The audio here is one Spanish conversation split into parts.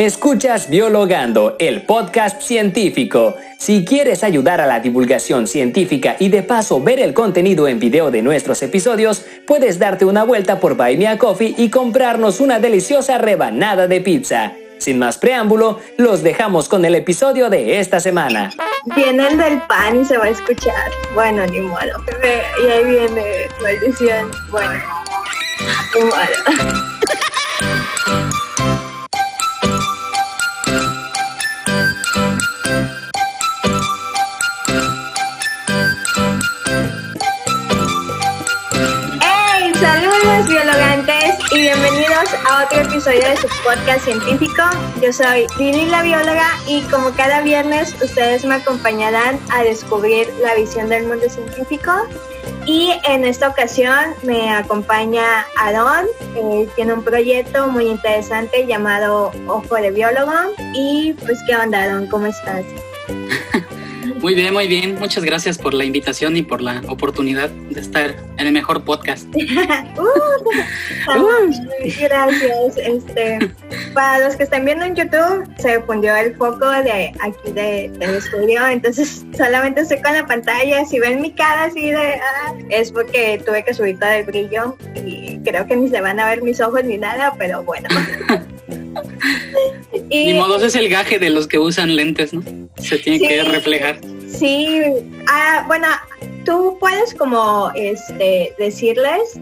Escuchas Biologando, el podcast científico. Si quieres ayudar a la divulgación científica y de paso ver el contenido en video de nuestros episodios, puedes darte una vuelta por Buy Me a Coffee y comprarnos una deliciosa rebanada de pizza. Sin más preámbulo, los dejamos con el episodio de esta semana. Vienen del pan y se va a escuchar. Bueno, ni modo. Y ahí viene maldición. Bueno, ni modo. a otro episodio de su podcast científico. Yo soy Lili la bióloga y como cada viernes ustedes me acompañarán a descubrir la visión del mundo científico. Y en esta ocasión me acompaña Aaron, tiene un proyecto muy interesante llamado Ojo de Biólogo. Y pues, ¿qué onda, Aaron? ¿Cómo estás? Muy bien, muy bien. Muchas gracias por la invitación y por la oportunidad de estar en el mejor podcast. Uh, gracias. Este, para los que están viendo en YouTube, se fundió el foco de aquí de, del estudio, entonces solamente estoy con la pantalla. Si ven mi cara así de, ah, es porque tuve que subir todo el brillo y creo que ni se van a ver mis ojos ni nada, pero bueno. y, Ni modo, es el gaje de los que usan lentes, ¿no? Se tiene que reflejar. Sí, ah, bueno, tú puedes como este decirles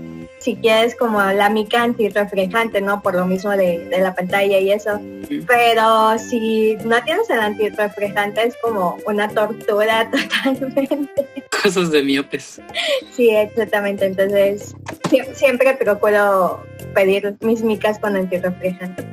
si quieres como la mica antirreflejante, ¿no? Por lo mismo de, de la pantalla y eso. Pero si no tienes el antirreflejante es como una tortura totalmente. Cosas de miopes. Sí, exactamente. Entonces, siempre procuro pedir mis micas con antirreflejante.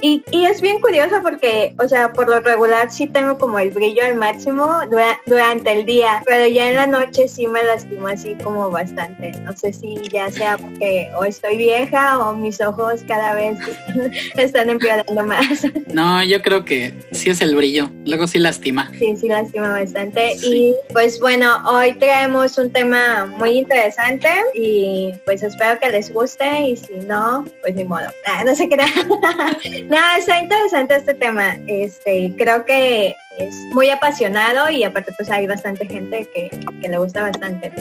Y, y es bien curioso porque, o sea, por lo regular sí tengo como el brillo al máximo durante el día, pero ya en la noche sí me lastimo así como bastante. No sé si ya sea porque o estoy vieja o mis ojos cada vez están empeorando más. No, yo creo que sí es el brillo, luego sí lastima. Sí, sí lastima bastante. Y pues bueno, hoy traemos un tema muy interesante y pues espero que les guste y si no, pues ni modo. Ah, no sé qué. no, está interesante este tema. Este, creo que es muy apasionado y aparte pues hay bastante gente que, le gusta bastante.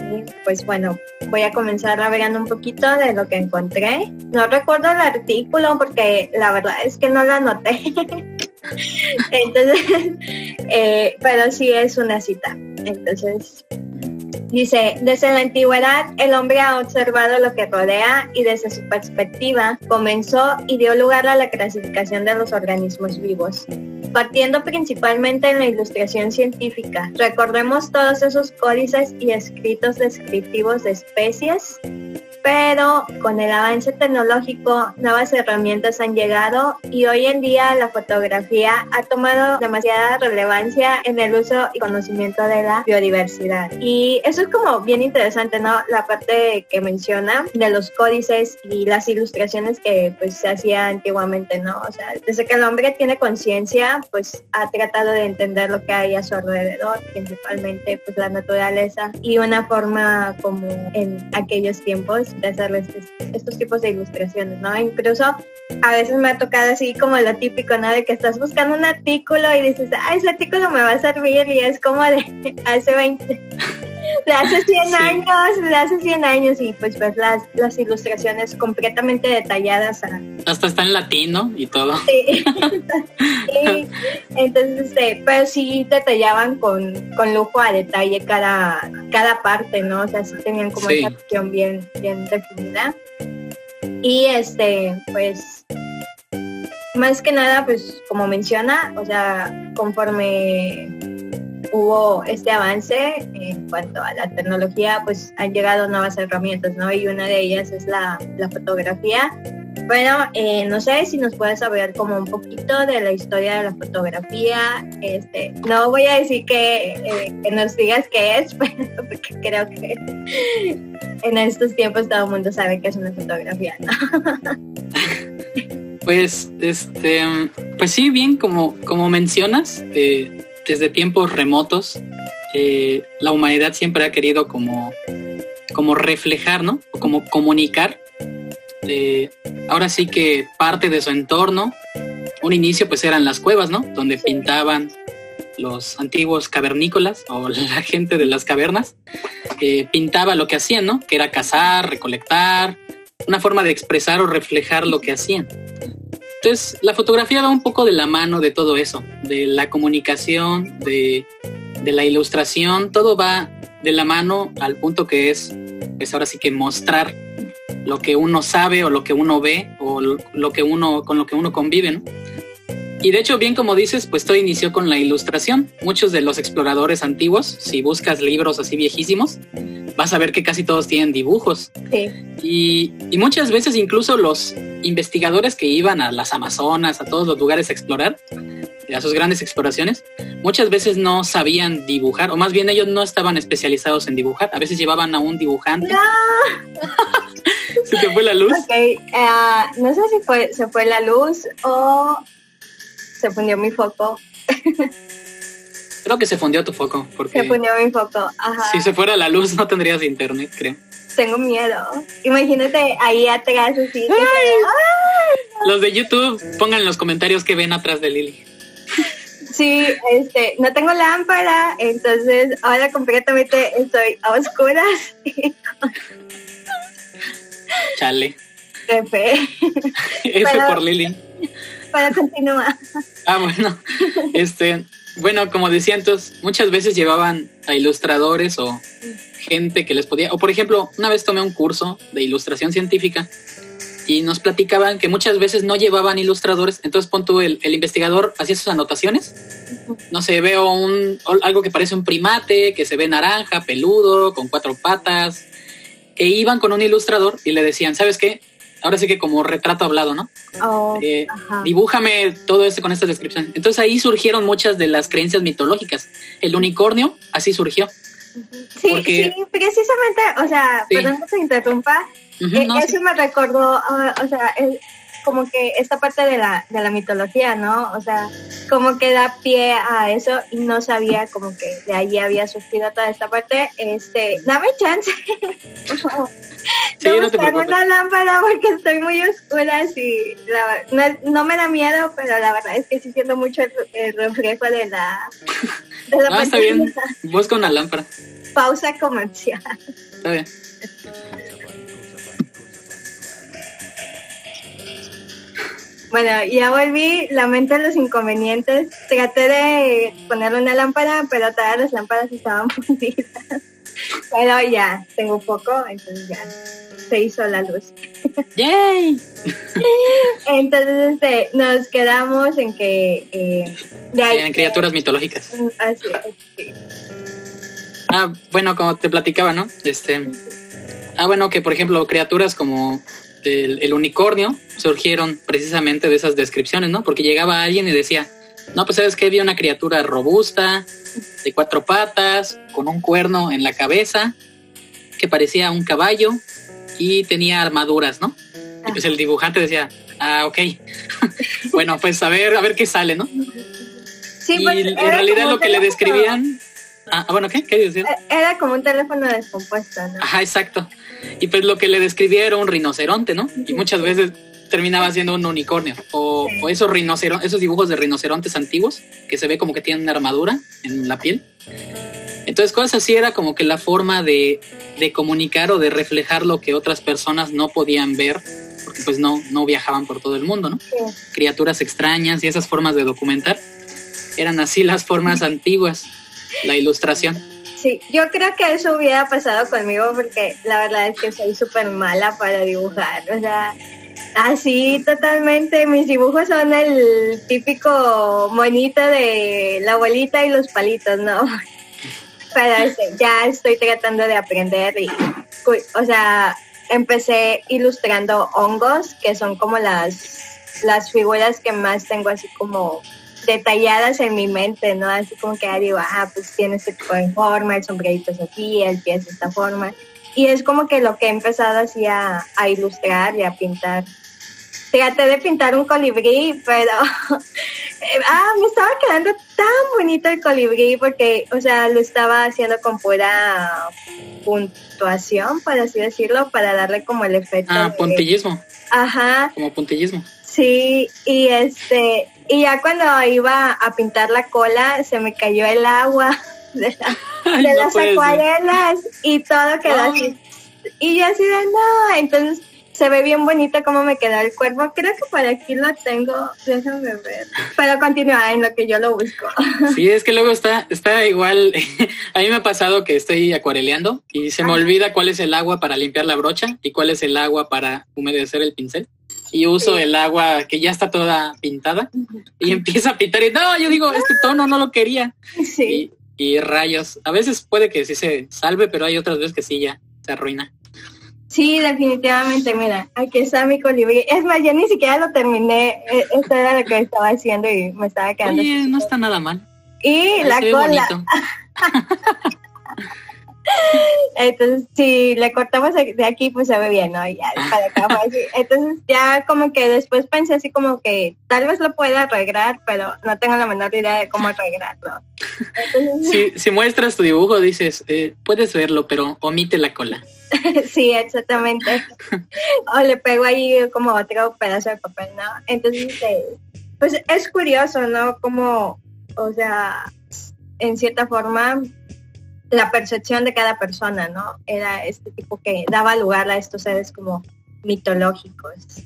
pues bueno, voy a comenzar navegando un poquito de lo que encontré. No recuerdo el artículo porque la verdad es que no lo anoté. Entonces, eh, pero sí es una cita. Entonces, Dice, desde la antigüedad el hombre ha observado lo que rodea y desde su perspectiva comenzó y dio lugar a la clasificación de los organismos vivos partiendo principalmente en la ilustración científica. Recordemos todos esos códices y escritos descriptivos de especies pero con el avance tecnológico nuevas herramientas han llegado y hoy en día la fotografía ha tomado demasiada relevancia en el uso y conocimiento de la biodiversidad. Y eso es como bien interesante, ¿no? La parte que menciona de los códices y las ilustraciones que pues se hacía antiguamente, ¿no? O sea, desde que el hombre tiene conciencia, pues ha tratado de entender lo que hay a su alrededor, principalmente pues la naturaleza y una forma como en aquellos tiempos hacerles estos tipos de ilustraciones, ¿no? Incluso a veces me ha tocado así como lo típico, ¿no? De que estás buscando un artículo y dices, ah, ese artículo me va a servir y es como de hace 20, de hace 100 años, de hace 100 años y pues ves las, las ilustraciones completamente detalladas. Hasta está en latín, ¿no? Y todo. Sí. Entonces, este, pero sí detallaban con, con lujo a detalle cada, cada parte, ¿no? O sea, sí tenían como una cuestión bien, bien definida. Y este, pues, más que nada, pues como menciona, o sea, conforme hubo este avance en cuanto a la tecnología, pues han llegado nuevas herramientas, ¿no? Y una de ellas es la, la fotografía. Bueno, eh, no sé si nos puedes saber como un poquito de la historia de la fotografía. Este, no voy a decir que, eh, nos digas qué es, porque creo que en estos tiempos todo el mundo sabe que es una fotografía, ¿no? Pues, este, pues sí, bien, como, como mencionas, eh, desde tiempos remotos, eh, la humanidad siempre ha querido como, como reflejar, ¿no? Como comunicar. Eh, ahora sí que parte de su entorno un inicio pues eran las cuevas, ¿no? Donde pintaban los antiguos cavernícolas o la gente de las cavernas, eh, pintaba lo que hacían, ¿no? Que era cazar, recolectar, una forma de expresar o reflejar lo que hacían. Entonces, la fotografía va un poco de la mano de todo eso, de la comunicación, de, de la ilustración, todo va de la mano al punto que es, pues ahora sí que mostrar lo que uno sabe o lo que uno ve o lo que uno, con lo que uno convive, ¿no? Y de hecho, bien como dices, pues todo inició con la ilustración. Muchos de los exploradores antiguos, si buscas libros así viejísimos, vas a ver que casi todos tienen dibujos. Sí. Y, y muchas veces incluso los investigadores que iban a las Amazonas, a todos los lugares a explorar, a sus grandes exploraciones, muchas veces no sabían dibujar, o más bien ellos no estaban especializados en dibujar. A veces llevaban a un dibujante. No. Se te fue la luz. Ok, eh, no sé si fue, se fue la luz o se fundió mi foco. Creo que se fundió tu foco, Se porque fundió mi foco. Ajá. si se fuera la luz no tendrías internet, creo. Tengo miedo. Imagínate ahí atrás así. que se- ¡Ay! Los de YouTube, pongan en los comentarios qué ven atrás de Lili. Sí, este, no tengo lámpara, entonces ahora completamente estoy a oscuras. Chale. Qué fe. F Pero- por Lili. Para continuar. Ah, bueno. Este, bueno, como decía entonces, muchas veces llevaban a ilustradores o gente que les podía, o por ejemplo, una vez tomé un curso de ilustración científica y nos platicaban que muchas veces no llevaban ilustradores, entonces pon tú, el, el investigador hacía sus anotaciones, no sé, veo un, algo que parece un primate, que se ve naranja, peludo, con cuatro patas, que iban con un ilustrador y le decían, ¿sabes qué? Ahora sí que como retrato hablado, ¿no? Oh, Eh, dibújame todo esto con esta descripción. Entonces ahí surgieron muchas de las creencias mitológicas. El unicornio así surgió. Sí, porque- sí, precisamente, o sea, Sí. perdón que se interrumpa, eh, no, eso sí. me recordó, ah, o sea, es como que esta parte de la, de la mitología, ¿no? O sea, como que da pie a eso y no sabía como que de allí había surgido toda esta parte. Este, dame chance. Sí, no te una lámpara porque estoy muy oscura y la- no, no me da miedo, pero la verdad es que sí siento mucho el, el reflejo de la, de la Ah, está bien. Busca una lámpara. Pausa comercial. Está bien. Bueno, ya volví, lamento los inconvenientes. Traté de poner una lámpara, pero todas las lámparas estaban fundidas. Pero ya, tengo poco, entonces ya se hizo la luz. ¡Yay! Entonces este, nos quedamos en que eh, de ahí, Eran criaturas mitológicas. así es, sí. Ah, bueno, como te platicaba, ¿no? Este. Ah, bueno, que por ejemplo, criaturas como el, el unicornio surgieron precisamente de esas descripciones, ¿no? Porque llegaba alguien y decía, no, pues sabes que vi una criatura robusta, de cuatro patas, con un cuerno en la cabeza, que parecía un caballo y tenía armaduras, ¿no? Y pues el dibujante decía, ah, ok. bueno, pues a ver, a ver qué sale, ¿no? Sí, y pues, en era realidad lo que le describían... Ah, bueno, ¿qué? ¿Qué decir? Era como un teléfono descompuesto, ¿no? Ajá, exacto. Y pues lo que le describía era un rinoceronte, ¿no? Y muchas veces terminaba siendo un unicornio. O, o esos rinocerontes, esos dibujos de rinocerontes antiguos, que se ve como que tienen una armadura en la piel. Entonces, cosas así era como que la forma de, de comunicar o de reflejar lo que otras personas no podían ver, porque pues no, no viajaban por todo el mundo, ¿no? Sí. Criaturas extrañas y esas formas de documentar. Eran así las formas antiguas, la ilustración. Sí, yo creo que eso hubiera pasado conmigo porque la verdad es que soy súper mala para dibujar. O sea, así totalmente. Mis dibujos son el típico monito de la abuelita y los palitos, ¿no? Pero este, ya estoy tratando de aprender y, o sea, empecé ilustrando hongos, que son como las, las figuras que más tengo así como detalladas en mi mente, ¿no? Así como que ya digo, ah, pues tiene este tipo de forma, el sombrerito es así, el pie es de esta forma. Y es como que lo que he empezado así a, a ilustrar y a pintar. Traté de pintar un colibrí, pero ah, me estaba quedando tan bonito el colibrí porque, o sea, lo estaba haciendo con pura puntuación, por así decirlo, para darle como el efecto. Ah, puntillismo, Ajá, como puntillismo. Sí, y este, y ya cuando iba a pintar la cola, se me cayó el agua de, las acuarelas y todo quedó así. Y yo así de no, entonces se ve bien bonita cómo me queda el cuerpo. Creo que por aquí lo tengo, déjame ver. Pero continúa en lo que yo lo busco. Sí, es que luego está, está igual. A mí me ha pasado que estoy acuareleando y se me olvida cuál es el agua para limpiar la brocha y cuál es el agua para humedecer el pincel. Y uso el agua que ya está toda pintada y empieza a pintar y no, yo digo, este tono no lo quería. Sí. Y, y rayos. A veces puede que sí se salve, pero hay otras veces que sí ya se arruina. Sí, definitivamente, mira, aquí está mi colibrí. Es más, yo ni siquiera lo terminé, e, esto era lo que estaba haciendo y me estaba quedando. Oye, no está nada mal. Y la cola. Entonces, si le cortamos de aquí, pues se ve bien, ¿no? Ya, para acá Entonces, ya como que después pensé así como que tal vez lo pueda arreglar, pero no tengo la menor idea de cómo arreglarlo. si, muestras tu dibujo, dices, eh, puedes verlo, pero omite la cola. sí, exactamente. o le pego ahí como otro pedazo de papel, ¿no? Entonces, eh, pues es curioso, ¿no? Como, o sea, en cierta forma, la percepción de cada persona, ¿no? Era este tipo que daba lugar a estos seres como mitológicos.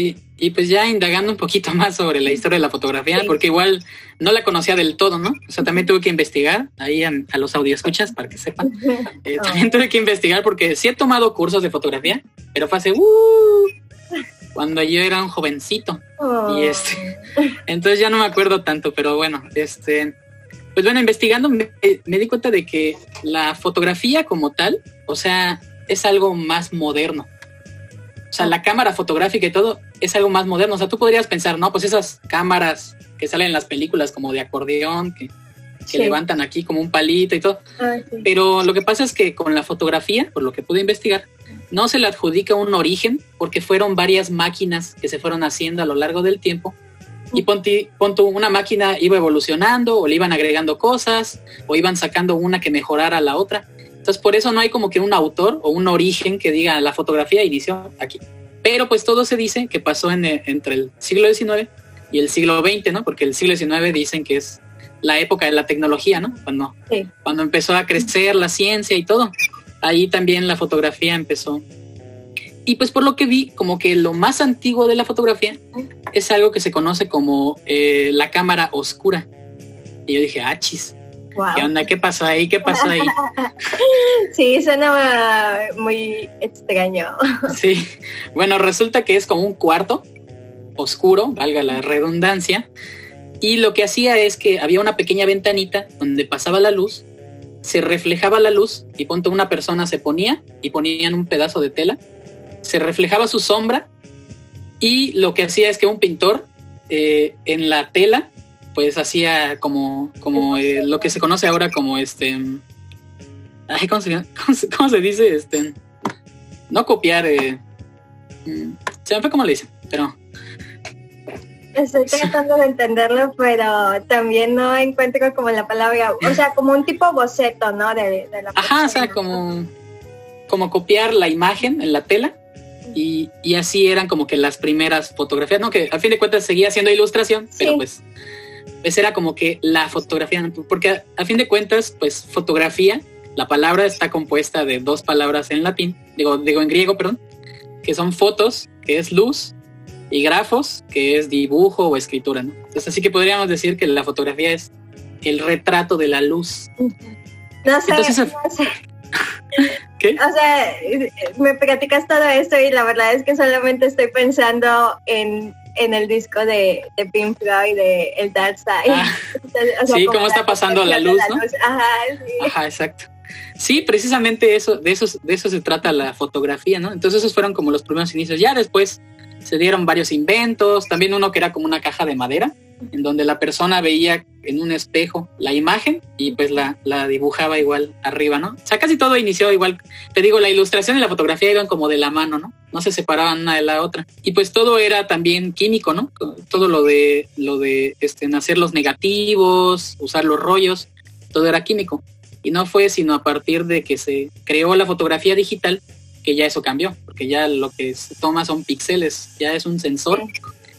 Y, pues ya indagando un poquito más sobre la historia de la fotografía, porque igual no la conocía del todo, ¿no? O sea, también tuve que investigar ahí a, los escuchas para que sepan. Eh, también tuve que investigar porque sí he tomado cursos de fotografía, pero fue hace uh, cuando yo era un jovencito. Y oh. este, entonces ya no me acuerdo tanto, pero bueno, este, pues bueno, investigando me, me di cuenta de que la fotografía como tal, o sea, es algo más moderno. O sea, la cámara fotográfica y todo es algo más moderno. O sea, tú podrías pensar, no, pues esas cámaras que salen en las películas como de acordeón, que, levantan aquí como un palito y todo. Pero lo que pasa es que con la fotografía, por lo que pude investigar, no se le adjudica un origen porque fueron varias máquinas que se fueron haciendo a lo largo del tiempo. Y ponte, una máquina iba evolucionando o le iban agregando cosas o iban sacando una que mejorara la otra. Entonces por eso no hay como que un autor o un origen que diga la fotografía inició aquí. Pero pues todo se dice que pasó en, entre el siglo XIX y el siglo XX, ¿no? Porque el siglo XIX dicen que es la época de la tecnología, ¿no? Cuando, cuando empezó a crecer la ciencia y todo. Ahí también la fotografía empezó. Y pues por lo que vi, como que lo más antiguo de la fotografía es algo que se conoce como eh, la cámara oscura. Y yo dije, ah, chis, ¿Qué onda? ¿Qué pasó ahí? ¿Qué pasó ahí? sí, suena muy extraño. sí, bueno, resulta que es como un cuarto oscuro, valga la redundancia, y lo que hacía es que había una pequeña ventanita donde pasaba la luz, se reflejaba la luz y punto una persona se ponía y ponían un pedazo de tela, se reflejaba su sombra y lo que hacía es que un pintor eh, en la tela pues hacía como, como eh, lo que se conoce ahora como este... ¿cómo, se, dice? Este, no copiar. Eh, mm, se me fue como le dicen, pero... Estoy tratando de entenderlo, pero también no encuentro como la palabra, o sea, como un tipo boceto, ¿no? De, la Ajá, o sea, como, como copiar la imagen en la tela y, y, así eran como que las primeras fotografías, ¿no? Que al fin de cuentas seguía siendo ilustración, pero pues esa era como que la fotografía, porque a, fin de cuentas, pues fotografía, la palabra está compuesta de dos palabras en latín, digo, digo en griego, perdón, que son fotos, que es luz, y grafos, que es dibujo o escritura, ¿no? Entonces así que podríamos decir que la fotografía es el retrato de la luz. No sé, ¿Qué? O sea, me platicas todo esto y la verdad es que solamente estoy pensando en en el disco de, de Pink Floyd, de El Dark Side. Ah, sí, cómo está pasando la luz, ¿no? Ajá, sí. Ajá, exacto. Sí, precisamente eso, de eso, de eso se trata la fotografía, ¿no? Entonces esos fueron como los primeros inicios. Ya después se dieron varios inventos, también uno que era como una caja de madera, en donde la persona veía en un espejo la imagen y pues la, la dibujaba igual arriba, ¿no? O sea, casi todo inició igual. Te digo, la ilustración y la fotografía iban como de la mano, ¿no? No se separaban una de la otra. Y pues todo era también químico, ¿no? Todo lo de, lo de este, hacer los negativos, usar los rollos, todo era químico. Y no fue sino a partir de que se creó la fotografía digital que ya eso cambió, porque ya lo que se toma son píxeles, ya es un sensor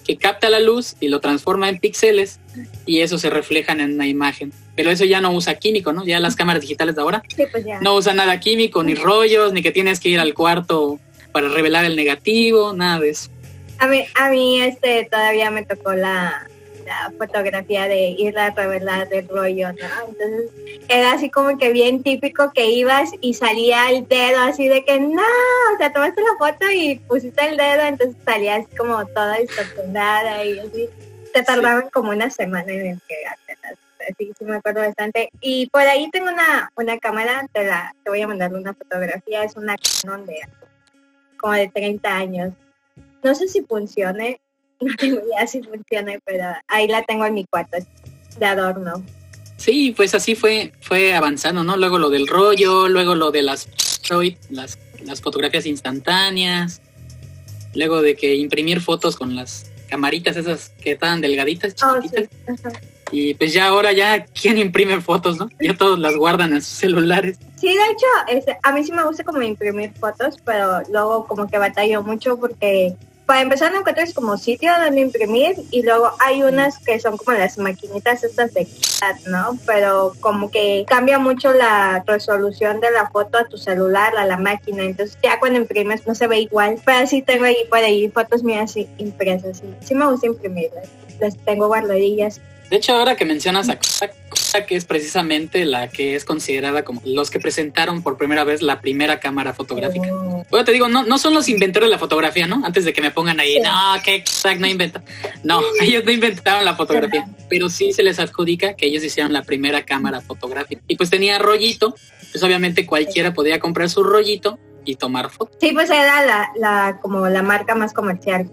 que capta la luz y lo transforma en píxeles y eso se reflejan en una imagen. Pero eso ya no usa químico, ¿no? Ya las cámaras digitales de ahora Sí, pues no usan nada químico, ni rollos, ni que tienes que ir al cuarto para revelar el negativo, nada de eso. A mí, a mí este, todavía me tocó la, la fotografía de ir a revelar el rollo, ¿no? Entonces era así como que bien típico que ibas y salía el dedo así de que no, o sea, tomaste la foto y pusiste el dedo, entonces salía así como toda distorsionada y así. Te tardaban como una semana en entregártelas. Así sí me acuerdo bastante. Y por ahí tengo una, una cámara, te la, te voy a mandar una fotografía, es una Canon de como de 30 años. No sé si funcione, no tengo idea si funcione, pero ahí la tengo en mi cuarto de adorno. Sí, pues así fue, fue avanzando, ¿no? Luego lo del rollo, luego lo de las las, las fotografías instantáneas, luego de que imprimir fotos con las camaritas esas que estaban delgaditas, Oh, chiquititas. sí. Y pues ya ahora ya, ¿quién imprime fotos, no? Ya todos las guardan en sus celulares. Sí, de hecho, este, a mí sí me gusta como imprimir fotos, pero luego como que batallo mucho porque para empezar no encuentras como sitio donde imprimir y luego hay unas que son como las maquinitas estas de KitKat, ¿no? Pero como que cambia mucho la resolución de la foto a tu celular, a la máquina, entonces ya cuando imprimes no se ve igual, pero sí tengo ahí por ahí fotos mías impresas, sí, sí me gusta imprimirlas, las tengo guardadillas. De hecho, ahora que mencionas a Kodak, Kodak es precisamente la que es considerada como los que presentaron por primera vez la primera cámara fotográfica. Oh, Bueno, te digo, no, no son los inventores de la fotografía, ¿no? Antes de que me pongan ahí, Sí. no, que Kodak no inventa. No, ellos no inventaron la fotografía, pero sí se les adjudica que ellos hicieron la primera cámara fotográfica. Y pues tenía rollito, pues obviamente cualquiera podía comprar su rollito y tomar fotos. Sí, pues era la, la como la marca más comercial.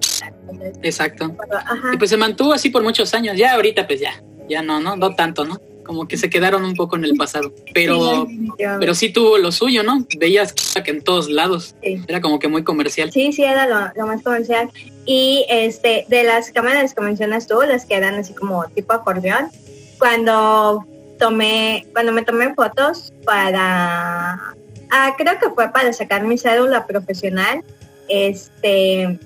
Entonces, Exacto. Ajá. Y pues se mantuvo así por muchos años. Ya ahorita pues ya, ya no, no, no tanto, ¿no? Como que se quedaron un poco en el pasado. Pero, Sí, pero sí tuvo lo suyo, ¿no? Veías que en todos lados. sí. Era como que muy comercial. Sí, sí, era lo, lo más comercial. Y este, de las cámaras que mencionas tú, las que eran así como tipo acordeón, cuando tomé, cuando me tomé fotos para, ah, creo que fue para sacar mi cédula profesional, este,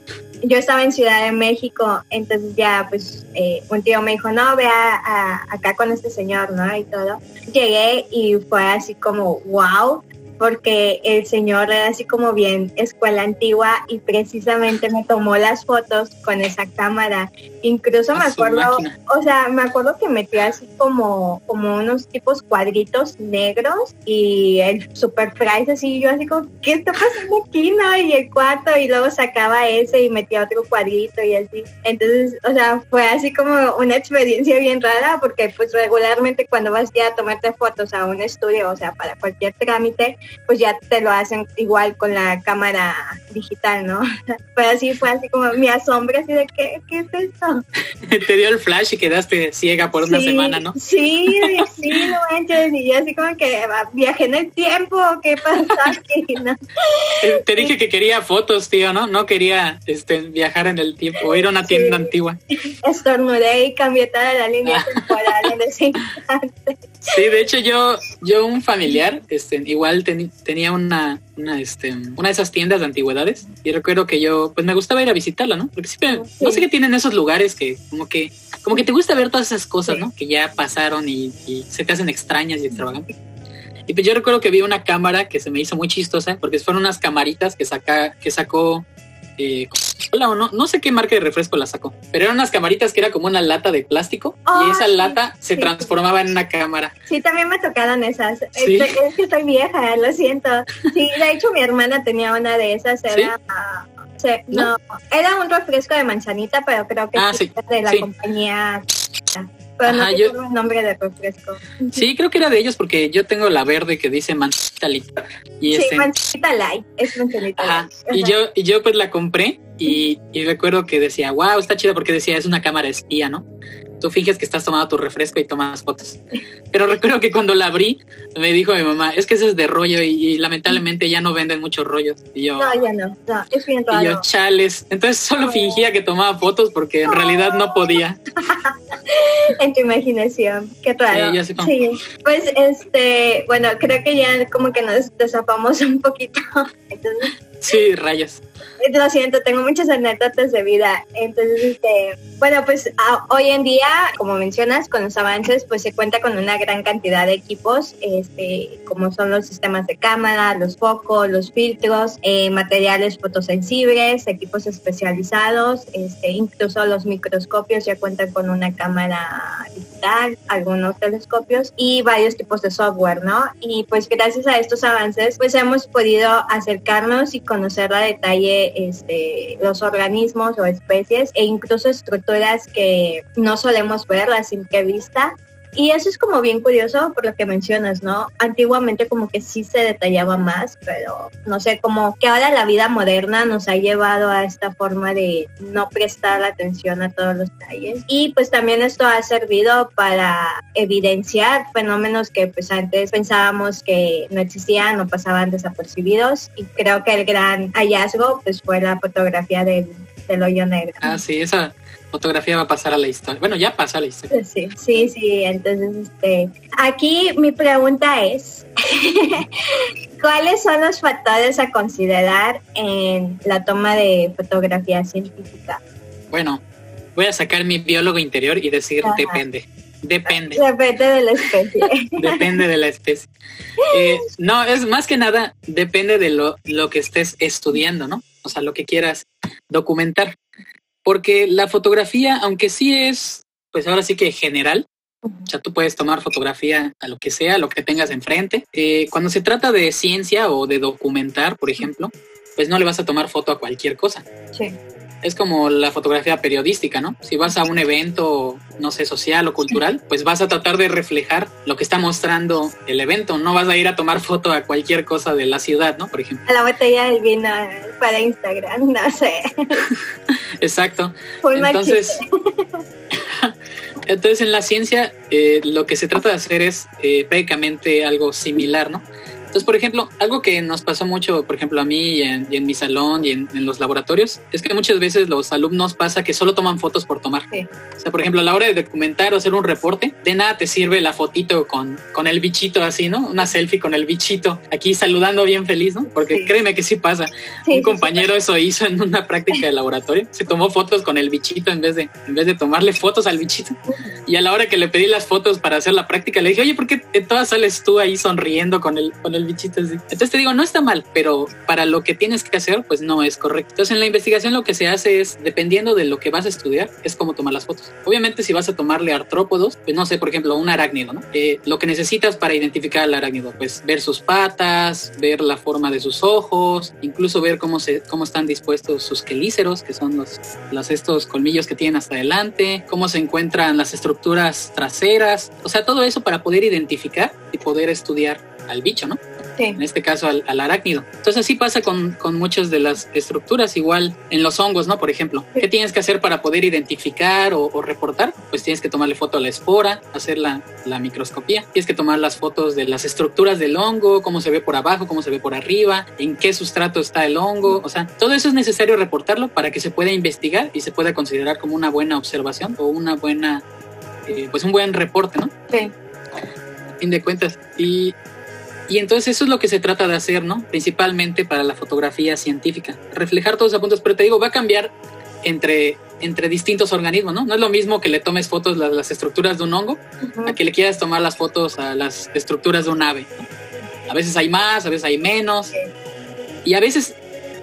yo estaba en Ciudad de México, entonces ya pues eh, un tío me dijo, no, ve a- a- acá con este señor, ¿no? Y todo. Llegué y fue así como, wow, porque el señor era así como bien escuela antigua y precisamente me tomó las fotos con esa cámara. Incluso me acuerdo, o sea, me acuerdo que metía así como, como unos tipos cuadritos negros y el super price así, yo así como, ¿qué está pasando aquí? No? Y el cuarto y luego sacaba ese y metía otro cuadrito y así. Entonces, o sea, fue así como una experiencia bien rara porque pues regularmente cuando vas ya a tomarte fotos a un estudio, o sea, para cualquier trámite, pues ya te lo hacen igual con la cámara digital, ¿no? Pero así fue así como mi asombro así de, ¿qué, qué es esto? Te dio el flash y quedaste ciega por una semana, ¿no? Sí, sí, no manches, y yo así como que ah, viajé en el tiempo, ¿qué pasó aquí? No. Te dije que quería fotos, tío, ¿no? No quería este, viajar en el tiempo o ir a una tienda Sí. antigua. Estornudé y cambié toda la línea Ah. temporal en ese instante. Sí, de hecho yo, yo un familiar, este, igual teni- tenía una, una, este, una de esas tiendas de antigüedades y recuerdo que yo, pues me gustaba ir a visitarla, ¿no? Porque siempre, Sí. no sé qué tienen esos lugares que, como que, como que te gusta ver todas esas cosas, Sí. ¿no? Que ya pasaron y, y se te hacen extrañas y extravagantes. Y pues yo recuerdo que vi una cámara que se me hizo muy chistosa porque fueron unas camaritas que saca, que sacó eh, no, no sé qué marca de refresco la sacó, pero eran unas camaritas que era como una lata de plástico y esa sí, lata se sí. transformaba en una cámara. Sí, también me tocaron esas. Sí. Es, es que estoy vieja, lo siento. Sí, de hecho mi hermana tenía una de esas, era... no, era un refresco de manzanita, pero creo que Ah, de la compañía. Pero no Ajá, sé yo- el nombre de refresco. Sí, creo que era de ellos porque yo tengo la verde que dice manzanita Lita. Y Sí, este, manzanita light, es manzanita ajá, light. y yo, y yo pues la compré y, y recuerdo que decía, wow, está chida porque decía, es una cámara espía, ¿no? Tú finges que estás tomando tu refresco y tomas fotos. Pero recuerdo que cuando la abrí, me dijo mi mamá, es que ese es de rollo y, y lamentablemente ya no venden muchos rollos. Y yo, No, ya no, no, es bien y yo, raro. chales. Entonces solo fingía que tomaba fotos porque en realidad no podía. En tu imaginación, qué raro. Sí, pues este, bueno, creo que ya como que nos desapamos un poquito. Entonces, Sí, rayas. Lo siento, tengo muchas anécdotas de vida. Entonces, este, bueno, pues hoy en día, como mencionas, con los avances, pues se cuenta con una gran cantidad de equipos, este, como son los sistemas de cámara, los focos, los filtros, eh, materiales fotosensibles, equipos especializados, este, incluso los microscopios ya cuentan con una cámara digital, algunos telescopios y varios tipos de software, ¿no? Y pues gracias a estos avances, pues hemos podido acercarnos y conocer a detalle este, los organismos o especies e incluso estructuras que no solemos ver a simple vista y eso es como bien curioso por lo que mencionas, ¿no? Antiguamente como que sí se detallaba más, pero no sé, como que ahora la vida moderna nos ha llevado a esta forma de no prestar atención a todos los detalles. Y pues también esto ha servido para evidenciar fenómenos que pues antes pensábamos que no existían o pasaban desapercibidos. Y creo que el gran hallazgo pues fue la fotografía del, del hoyo negro. Ah, sí, esa fotografía va a pasar a la historia. Bueno, ya pasa a la historia. Sí, sí, sí. Entonces, este, aquí mi pregunta es, ¿cuáles son los factores a considerar en la toma de fotografía científica? Bueno, voy a sacar mi biólogo interior y decir depende. Depende. Depende de la especie. depende de la especie. Eh, no, es más que nada, depende de lo, lo que estés estudiando, ¿no? O sea, lo que quieras documentar. Porque la fotografía, aunque sí es, pues ahora sí que general, o sea, tú puedes tomar fotografía a lo que sea, a lo que tengas enfrente. Eh, cuando se trata de ciencia o de documentar, por ejemplo, pues no le vas a tomar foto a cualquier cosa. Sí es como la fotografía periodística, ¿no? Si vas a un evento, no sé, social o cultural, pues vas a tratar de reflejar lo que está mostrando el evento. No vas a ir a tomar foto a cualquier cosa de la ciudad, ¿no? Por ejemplo. A la botella del vino para Instagram, no sé. Exacto. entonces, entonces en la ciencia eh, lo que se trata de hacer es eh, prácticamente algo similar, ¿no? Entonces, por ejemplo, algo que nos pasó mucho, por ejemplo, a mí y en, mi salón y en, los laboratorios, es que muchas veces los alumnos pasa que solo toman fotos por tomar. O sea, por ejemplo, a la hora de documentar o hacer un reporte, de nada te sirve la fotito con, con el bichito así, ¿no? Una selfie con el bichito aquí saludando bien feliz, ¿no? Porque créeme que sí pasa. un compañero eso hizo en una práctica de laboratorio. Se tomó fotos con el bichito en vez de, en vez de tomarle fotos al bichito. Y a la hora que le pedí las fotos para hacer la práctica, le dije, oye, ¿por qué todas sales tú ahí sonriendo con el, con el bichito Entonces te digo, no está mal, pero para lo que tienes que hacer, pues no es correcto. Entonces en la investigación lo que se hace es, dependiendo de lo que vas a estudiar, es cómo tomar las fotos. Obviamente si vas a tomarle artrópodos, pues no sé, por ejemplo, un arácnido, ¿no? Eh, lo que necesitas para identificar al arácnido, pues ver sus patas, ver la forma de sus ojos, incluso ver cómo, se, cómo están dispuestos sus quelíceros, que son los, los estos colmillos que tienen hasta adelante, cómo se encuentran las estructuras traseras, o sea, todo eso para poder identificar y poder estudiar al bicho, ¿no? En este caso al, arácnido. Entonces así pasa con, con, muchas de las estructuras, igual en los hongos, ¿no? Por ejemplo, ¿qué tienes que hacer para poder identificar o, reportar? Pues tienes que tomarle foto a la espora, hacer la, la, microscopía, tienes que tomar las fotos de las estructuras del hongo, cómo se ve por abajo, cómo se ve por arriba, en qué sustrato está el hongo, o sea, todo eso es necesario reportarlo para que se pueda investigar y se pueda considerar como una buena observación o una buena, eh, pues un buen reporte, ¿no? Sí. A fin de cuentas. Y y entonces eso es lo que se trata de hacer, ¿no? Principalmente para la fotografía científica. Reflejar todos los puntos, pero te digo, va a cambiar entre, entre distintos organismos, ¿no? No es lo mismo que le tomes fotos las, las estructuras de un hongo a que le quieras tomar las fotos a las estructuras de un ave. A veces hay más, a veces hay menos. Y a veces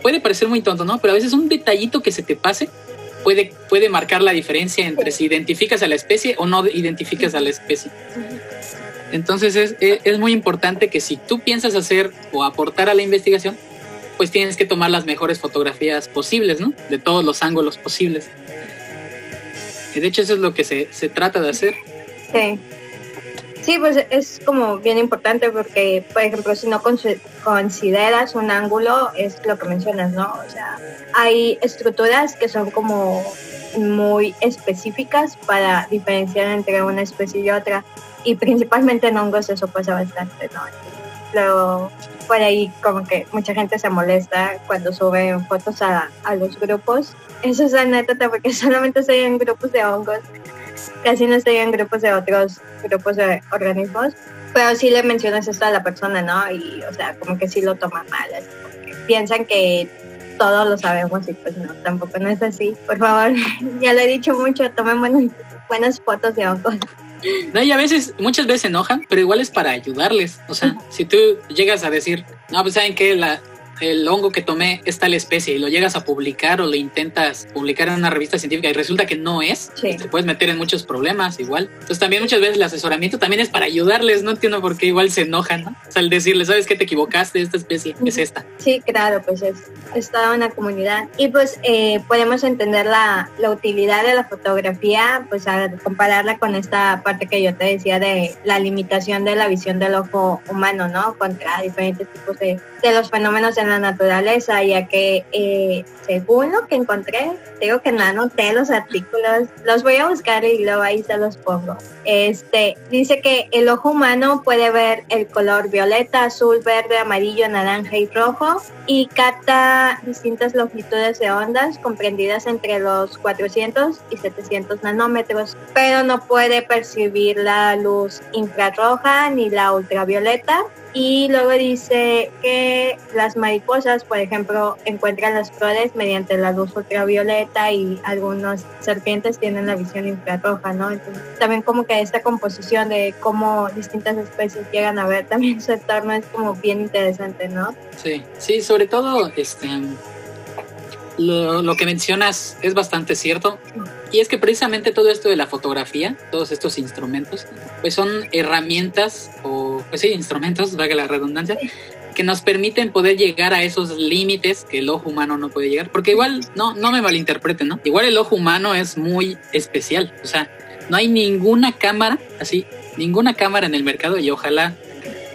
puede parecer muy tonto, ¿no? Pero a veces un detallito que se te pase puede, puede marcar la diferencia entre si identificas a la especie o no identificas a la especie. Entonces es, es, muy importante que si tú piensas hacer o aportar a la investigación, pues tienes que tomar las mejores fotografías posibles, ¿no? De todos los ángulos posibles. Y de hecho eso es lo que se, se trata de hacer. Sí. Sí, pues es como bien importante porque, por ejemplo, si no consideras un ángulo, es lo que mencionas, ¿no? O sea, hay estructuras que son como muy específicas para diferenciar entre una especie y otra y principalmente en hongos eso pasa bastante, ¿no? Pero por ahí como que mucha gente se molesta cuando suben fotos a, a los grupos. Eso es anécdota porque solamente estoy en grupos de hongos, casi no estoy en grupos de otros grupos de organismos, pero sí le mencionas esto a la persona, ¿no? Y o sea, como que sí lo toma mal, así piensan que todos lo sabemos y pues no, tampoco no es así. Por favor, ya lo he dicho mucho, tomen buenas, buenas fotos de hongos. No, y a veces, muchas veces enojan, pero igual es para ayudarles. O sea, si tú llegas a decir, no, pues saben que la, el hongo que tomé es tal especie y lo llegas a publicar o lo intentas publicar en una revista científica y resulta que no es, te puedes meter en muchos problemas igual. Entonces también muchas veces el asesoramiento también es para ayudarles, no entiendo por qué igual se enojan, ¿no? O sea, al decirles, sabes que te equivocaste, esta especie es esta. Sí, claro, pues es, es toda una comunidad. Y pues eh, podemos entender la, la utilidad de la fotografía, pues a compararla con esta parte que yo te decía de la limitación de la visión del ojo humano, ¿no? Contra diferentes tipos de, de los fenómenos en la naturaleza, ya que eh, según lo que encontré, digo que no anoté los artículos, los voy a buscar y luego ahí se los pongo. Este dice que el ojo humano puede ver el color violeta, azul, verde, amarillo, naranja y rojo y capta distintas longitudes de ondas comprendidas entre los 400 y 700 nanómetros, pero no puede percibir la luz infrarroja ni la ultravioleta y luego dice que las mariposas, por ejemplo, encuentran las flores mediante la luz ultravioleta y algunas serpientes tienen la visión infrarroja, ¿no? Entonces, también como que esta composición de cómo distintas especies llegan a ver también su entorno es como bien interesante, ¿no? Sí, sí, sobre todo este lo, lo, que mencionas es bastante cierto. Y es que precisamente todo esto de la fotografía, todos estos instrumentos, pues son herramientas o, pues sí, instrumentos, valga la redundancia, que nos permiten poder llegar a esos límites que el ojo humano no puede llegar. Porque igual, no, no me malinterpreten, ¿no? Igual el ojo humano es muy especial. O sea, no hay ninguna cámara, así, ninguna cámara en el mercado y ojalá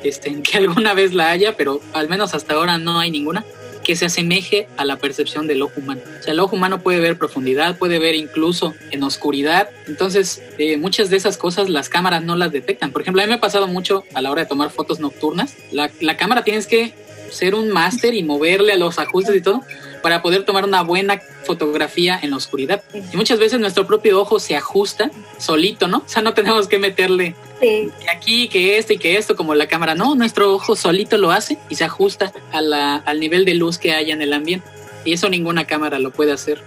este, que alguna vez la haya, pero al menos hasta ahora no hay ninguna que se asemeje a la percepción del ojo humano. O sea, el ojo humano puede ver profundidad, puede ver incluso en oscuridad. Entonces, eh, muchas de esas cosas las cámaras no las detectan. Por ejemplo, a mí me ha pasado mucho a la hora de tomar fotos nocturnas. La, la cámara tienes que ser un máster y moverle a los ajustes y todo para poder tomar una buena fotografía en la oscuridad. Y muchas veces nuestro propio ojo se ajusta solito, ¿no? O sea, no tenemos que meterle que aquí, que esto y que esto, como la cámara. No, nuestro ojo solito lo hace y se ajusta a la, al nivel de luz que haya en el ambiente. Y eso ninguna cámara lo puede hacer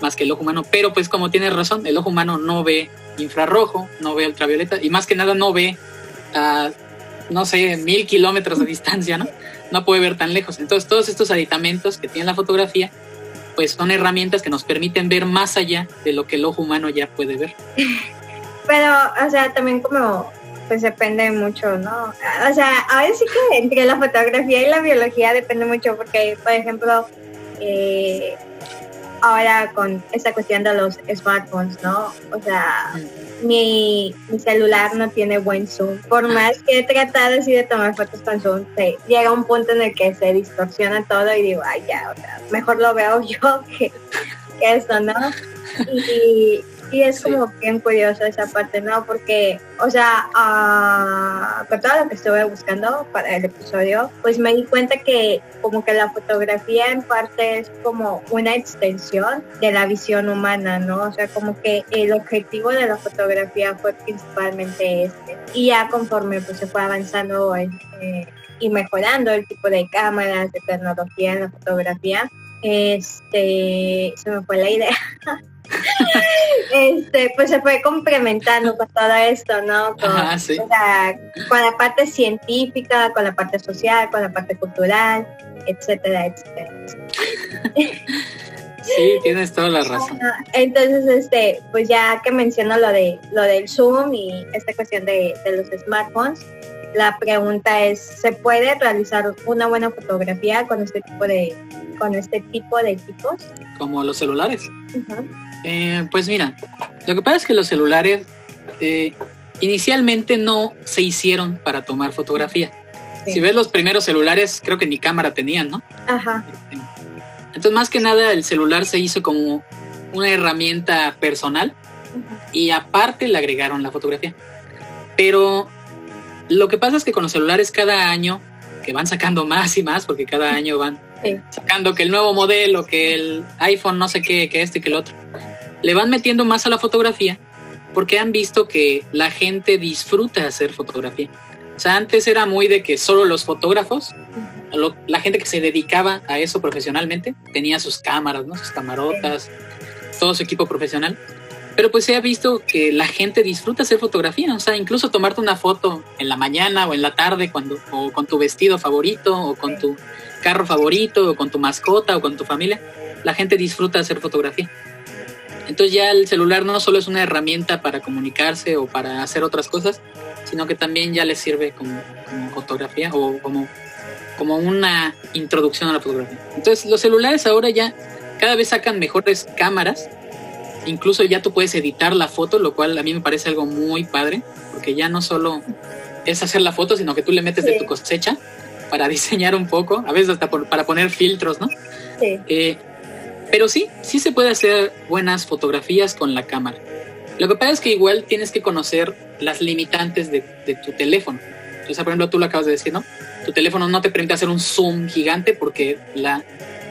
más que el ojo humano. Pero pues como tienes razón, el ojo humano no ve infrarrojo, no ve ultravioleta y más que nada no ve a, no sé, mil kilómetros de distancia, ¿no? No puede ver tan lejos. Entonces todos estos aditamentos que tiene la fotografía pues son herramientas que nos permiten ver más allá de lo que el ojo humano ya puede ver. Pero, o sea, también como, pues depende mucho, ¿no? O sea, a ver sí que entre la fotografía y la biología depende mucho, porque, por ejemplo, eh, ahora con esta cuestión de los smartphones, ¿no? O sea, mi, mi, celular no tiene buen zoom. Por más que he tratado así de tomar fotos con zoom, se llega un punto en el que se distorsiona todo y digo, ay, ya, o sea, mejor lo veo yo que, que eso, ¿no? Y, y es como bien curioso esa parte, ¿no? Porque, o sea, uh, con todo lo que estuve buscando para el episodio, pues me di cuenta que como que la fotografía en parte es como una extensión de la visión humana, ¿no? O sea, como que el objetivo de la fotografía fue principalmente este. Y ya conforme pues se fue avanzando este, y mejorando el tipo de cámaras, de tecnología en la fotografía, este, se me fue la idea. este, pues se fue complementando con todo esto, ¿no? Con, con la parte científica, con la parte social, con la parte cultural, etcétera, etcétera. Sí, tienes toda la razón. Entonces, este, pues ya que menciono lo de lo del Zoom y esta cuestión de, de los smartphones, la pregunta es, ¿se puede realizar una buena fotografía con este tipo de con este tipo de equipos? Como los celulares. Eh, pues mira, lo que pasa es que los celulares eh, inicialmente no se hicieron para tomar fotografía. Si ves los primeros celulares, creo que ni cámara tenían, ¿no? Ajá. Entonces, más que nada, el celular se hizo como una herramienta personal y aparte le agregaron la fotografía. Pero lo que pasa es que con los celulares cada año, que van sacando más y más, porque cada año van sacando que el nuevo modelo, que el iPhone no sé qué, que este, que el otro, le van metiendo más a la fotografía porque han visto que la gente disfruta hacer fotografía. O sea, antes era muy de que solo los fotógrafos la gente que se dedicaba a eso profesionalmente tenía sus cámaras, ¿no? Sus camarotas, todo su equipo profesional. Pero pues se ha visto que la gente disfruta hacer fotografía, o sea, incluso tomarte una foto en la mañana o en la tarde cuando o con tu vestido favorito o con tu carro favorito o con tu mascota o con tu familia, la gente disfruta hacer fotografía. Entonces ya el celular no solo es una herramienta para comunicarse o para hacer otras cosas, sino que también ya le sirve como, fotografía o como, como una introducción a la fotografía. Entonces los celulares ahora ya cada vez sacan mejores cámaras, incluso ya tú puedes editar la foto, lo cual a mí me parece algo muy padre, porque ya no solo es hacer la foto, sino que tú le metes de tu cosecha para diseñar un poco, a veces hasta para poner filtros, ¿no? Sí. Eh, pero sí, sí se puede hacer buenas fotografías con la cámara. Lo que pasa es que igual tienes que conocer las limitantes de, tu teléfono. Sea, por ejemplo, tú lo acabas de decir, ¿no? Tu teléfono no te permite hacer un zoom gigante porque la,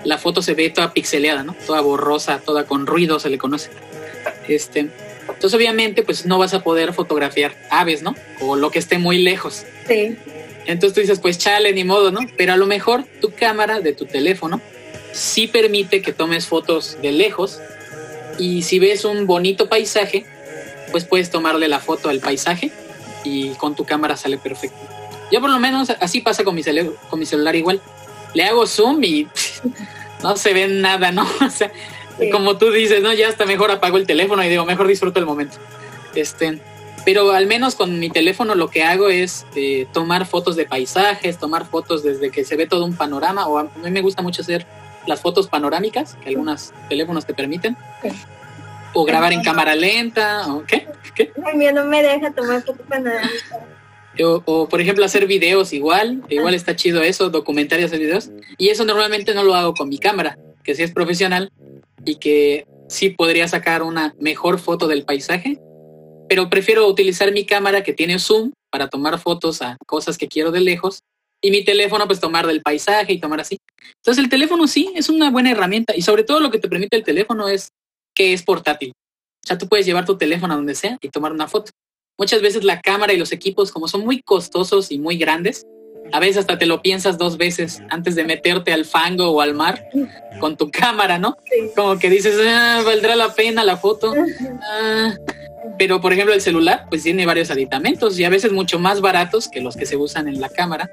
la foto se ve toda pixeleada, ¿no? Toda borrosa, toda con ruido se le conoce. Este, entonces obviamente pues no vas a poder fotografiar aves, ¿no? O lo que esté muy lejos. Sí. Entonces tú dices, pues chale, ni modo, ¿no? Pero a lo mejor tu cámara de tu teléfono sí permite que tomes fotos de lejos y si ves un bonito paisaje, pues puedes tomarle la foto al paisaje y con tu cámara sale perfecto. Yo por lo menos así pasa con mi, con mi celular igual. Le hago zoom y no se ve nada, ¿no? O sea, como tú dices, ¿no? Ya hasta mejor apago el teléfono y digo, mejor disfruto el momento. Este, pero al menos con mi teléfono lo que hago es eh, tomar fotos de paisajes, tomar fotos desde que se ve todo un panorama, o a mí me gusta mucho hacer las fotos panorámicas que algunos teléfonos te permiten. O grabar en cámara lenta, o qué? ¿Qué? no me deja tomar fotos panorámicas. O, por ejemplo hacer videos igual, igual está chido eso, documentarios de videos. Y eso normalmente no lo hago con mi cámara, que sí es profesional y que sí podría sacar una mejor foto del paisaje, pero prefiero utilizar mi cámara que tiene zoom para tomar fotos a cosas que quiero de lejos y mi teléfono, pues tomar del paisaje y tomar así. Entonces el teléfono sí es una buena herramienta y sobre todo lo que te permite el teléfono es que es portátil. O sea, tú puedes llevar tu teléfono a donde sea y tomar una foto. Muchas veces la cámara y los equipos, como son muy costosos y muy grandes, a veces hasta te lo piensas dos veces antes de meterte al fango o al mar con tu cámara, ¿no? Como que dices, ah, valdrá la pena la foto. Ah, pero, por ejemplo, el celular, pues tiene varios aditamentos y a veces mucho más baratos que los que se usan en la cámara.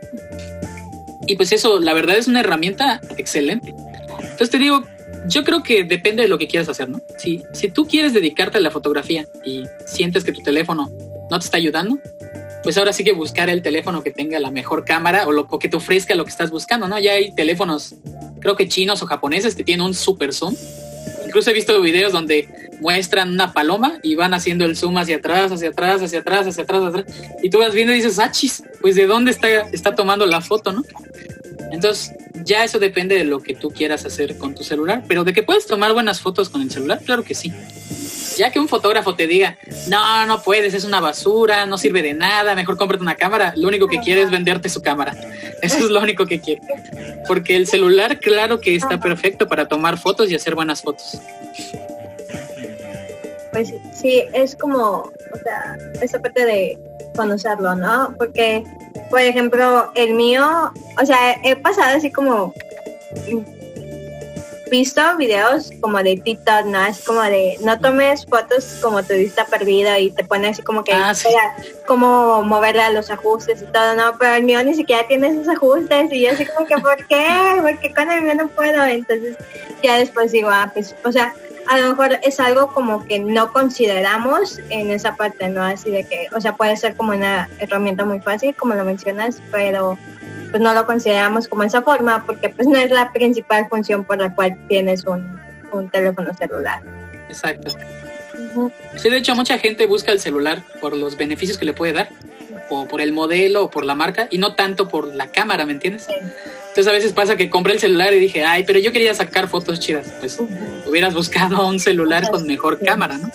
Y pues eso, la verdad es una herramienta excelente. Entonces te digo, yo creo que depende de lo que quieras hacer, ¿no? Si, si tú quieres dedicarte a la fotografía y sientes que tu teléfono no te está ayudando, pues ahora sí que buscar el teléfono que tenga la mejor cámara o, lo, o que te ofrezca lo que estás buscando, ¿no? Ya hay teléfonos, creo que chinos o japoneses, que tienen un super zoom. Incluso he visto videos donde muestran una paloma y van haciendo el zoom hacia atrás, hacia atrás, hacia atrás, hacia atrás, hacia atrás. Y tú vas viendo y dices, ah, chis, pues de dónde está, está tomando la foto, ¿no? Entonces, ya eso depende de lo que tú quieras hacer con tu celular, pero de que puedes tomar buenas fotos con el celular, claro que sí. Ya que un fotógrafo te diga, no, no puedes, es una basura, no sirve de nada, mejor cómprate una cámara, lo único que quiere es venderte su cámara. Eso es lo único que quiere. Porque el celular, claro que está perfecto para tomar fotos y hacer buenas fotos pues sí, es como, o sea, esa parte de conocerlo, ¿no? Porque, por ejemplo, el mío, o sea, he pasado así como visto videos como de TikTok, ¿no? Es como de no tomes fotos como tu vista perdida y te pone así como que ah, como moverle a los ajustes y todo, ¿no? Pero el mío ni siquiera tiene esos ajustes y yo así como que ¿por qué? Porque con el mío no puedo. Entonces ya después digo, ah, pues, o sea, a lo mejor es algo como que no consideramos en esa parte, ¿no? Así de que, o sea, puede ser como una herramienta muy fácil, como lo mencionas, pero pues no lo consideramos como esa forma porque pues no es la principal función por la cual tienes un, teléfono celular. Exacto. Sí, de hecho mucha gente busca el celular por los beneficios que le puede dar, o por el modelo, o por la marca, y no tanto por la cámara, ¿me entiendes? Sí. Entonces a veces pasa que compré el celular y dije, ay, pero yo quería sacar fotos chidas. Pues hubieras buscado un celular con mejor cámara, ¿no?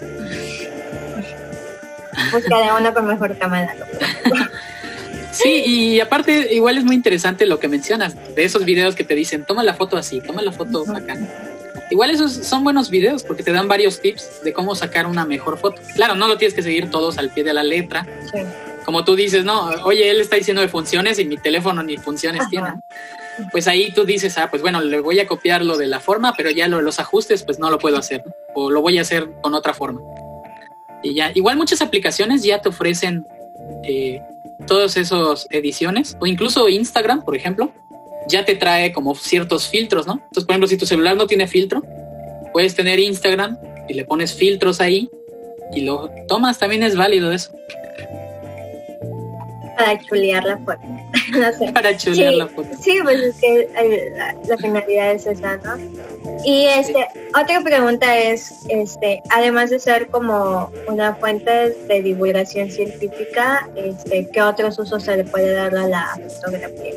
Buscaré uno con mejor cámara. Sí, y aparte igual es muy interesante lo que mencionas, de esos videos que te dicen, toma la foto así, toma la foto acá. Igual esos son buenos videos porque te dan varios tips de cómo sacar una mejor foto. Claro, no lo tienes que seguir todos al pie de la letra. Como tú dices, no, oye, él está diciendo de funciones y mi teléfono ni funciones tiene. Pues ahí tú dices, ah, pues bueno, le voy a copiar lo de la forma, pero ya lo, los ajustes, pues no lo puedo hacer, o lo voy a hacer con otra forma. Y ya, igual muchas aplicaciones ya te ofrecen eh, todas esas ediciones, o incluso Instagram, por ejemplo, ya te trae como ciertos filtros, ¿no? Entonces, por ejemplo, si tu celular no tiene filtro, puedes tener Instagram y le pones filtros ahí y lo tomas, también es válido eso. Para chulear la foto. Para chulear la foto. Sí, pues es que eh, la, finalidad es esa, ¿no? Y este, otra pregunta es, este, además de ser como una fuente de divulgación científica, este, ¿qué otros usos se le puede dar a la fotografía?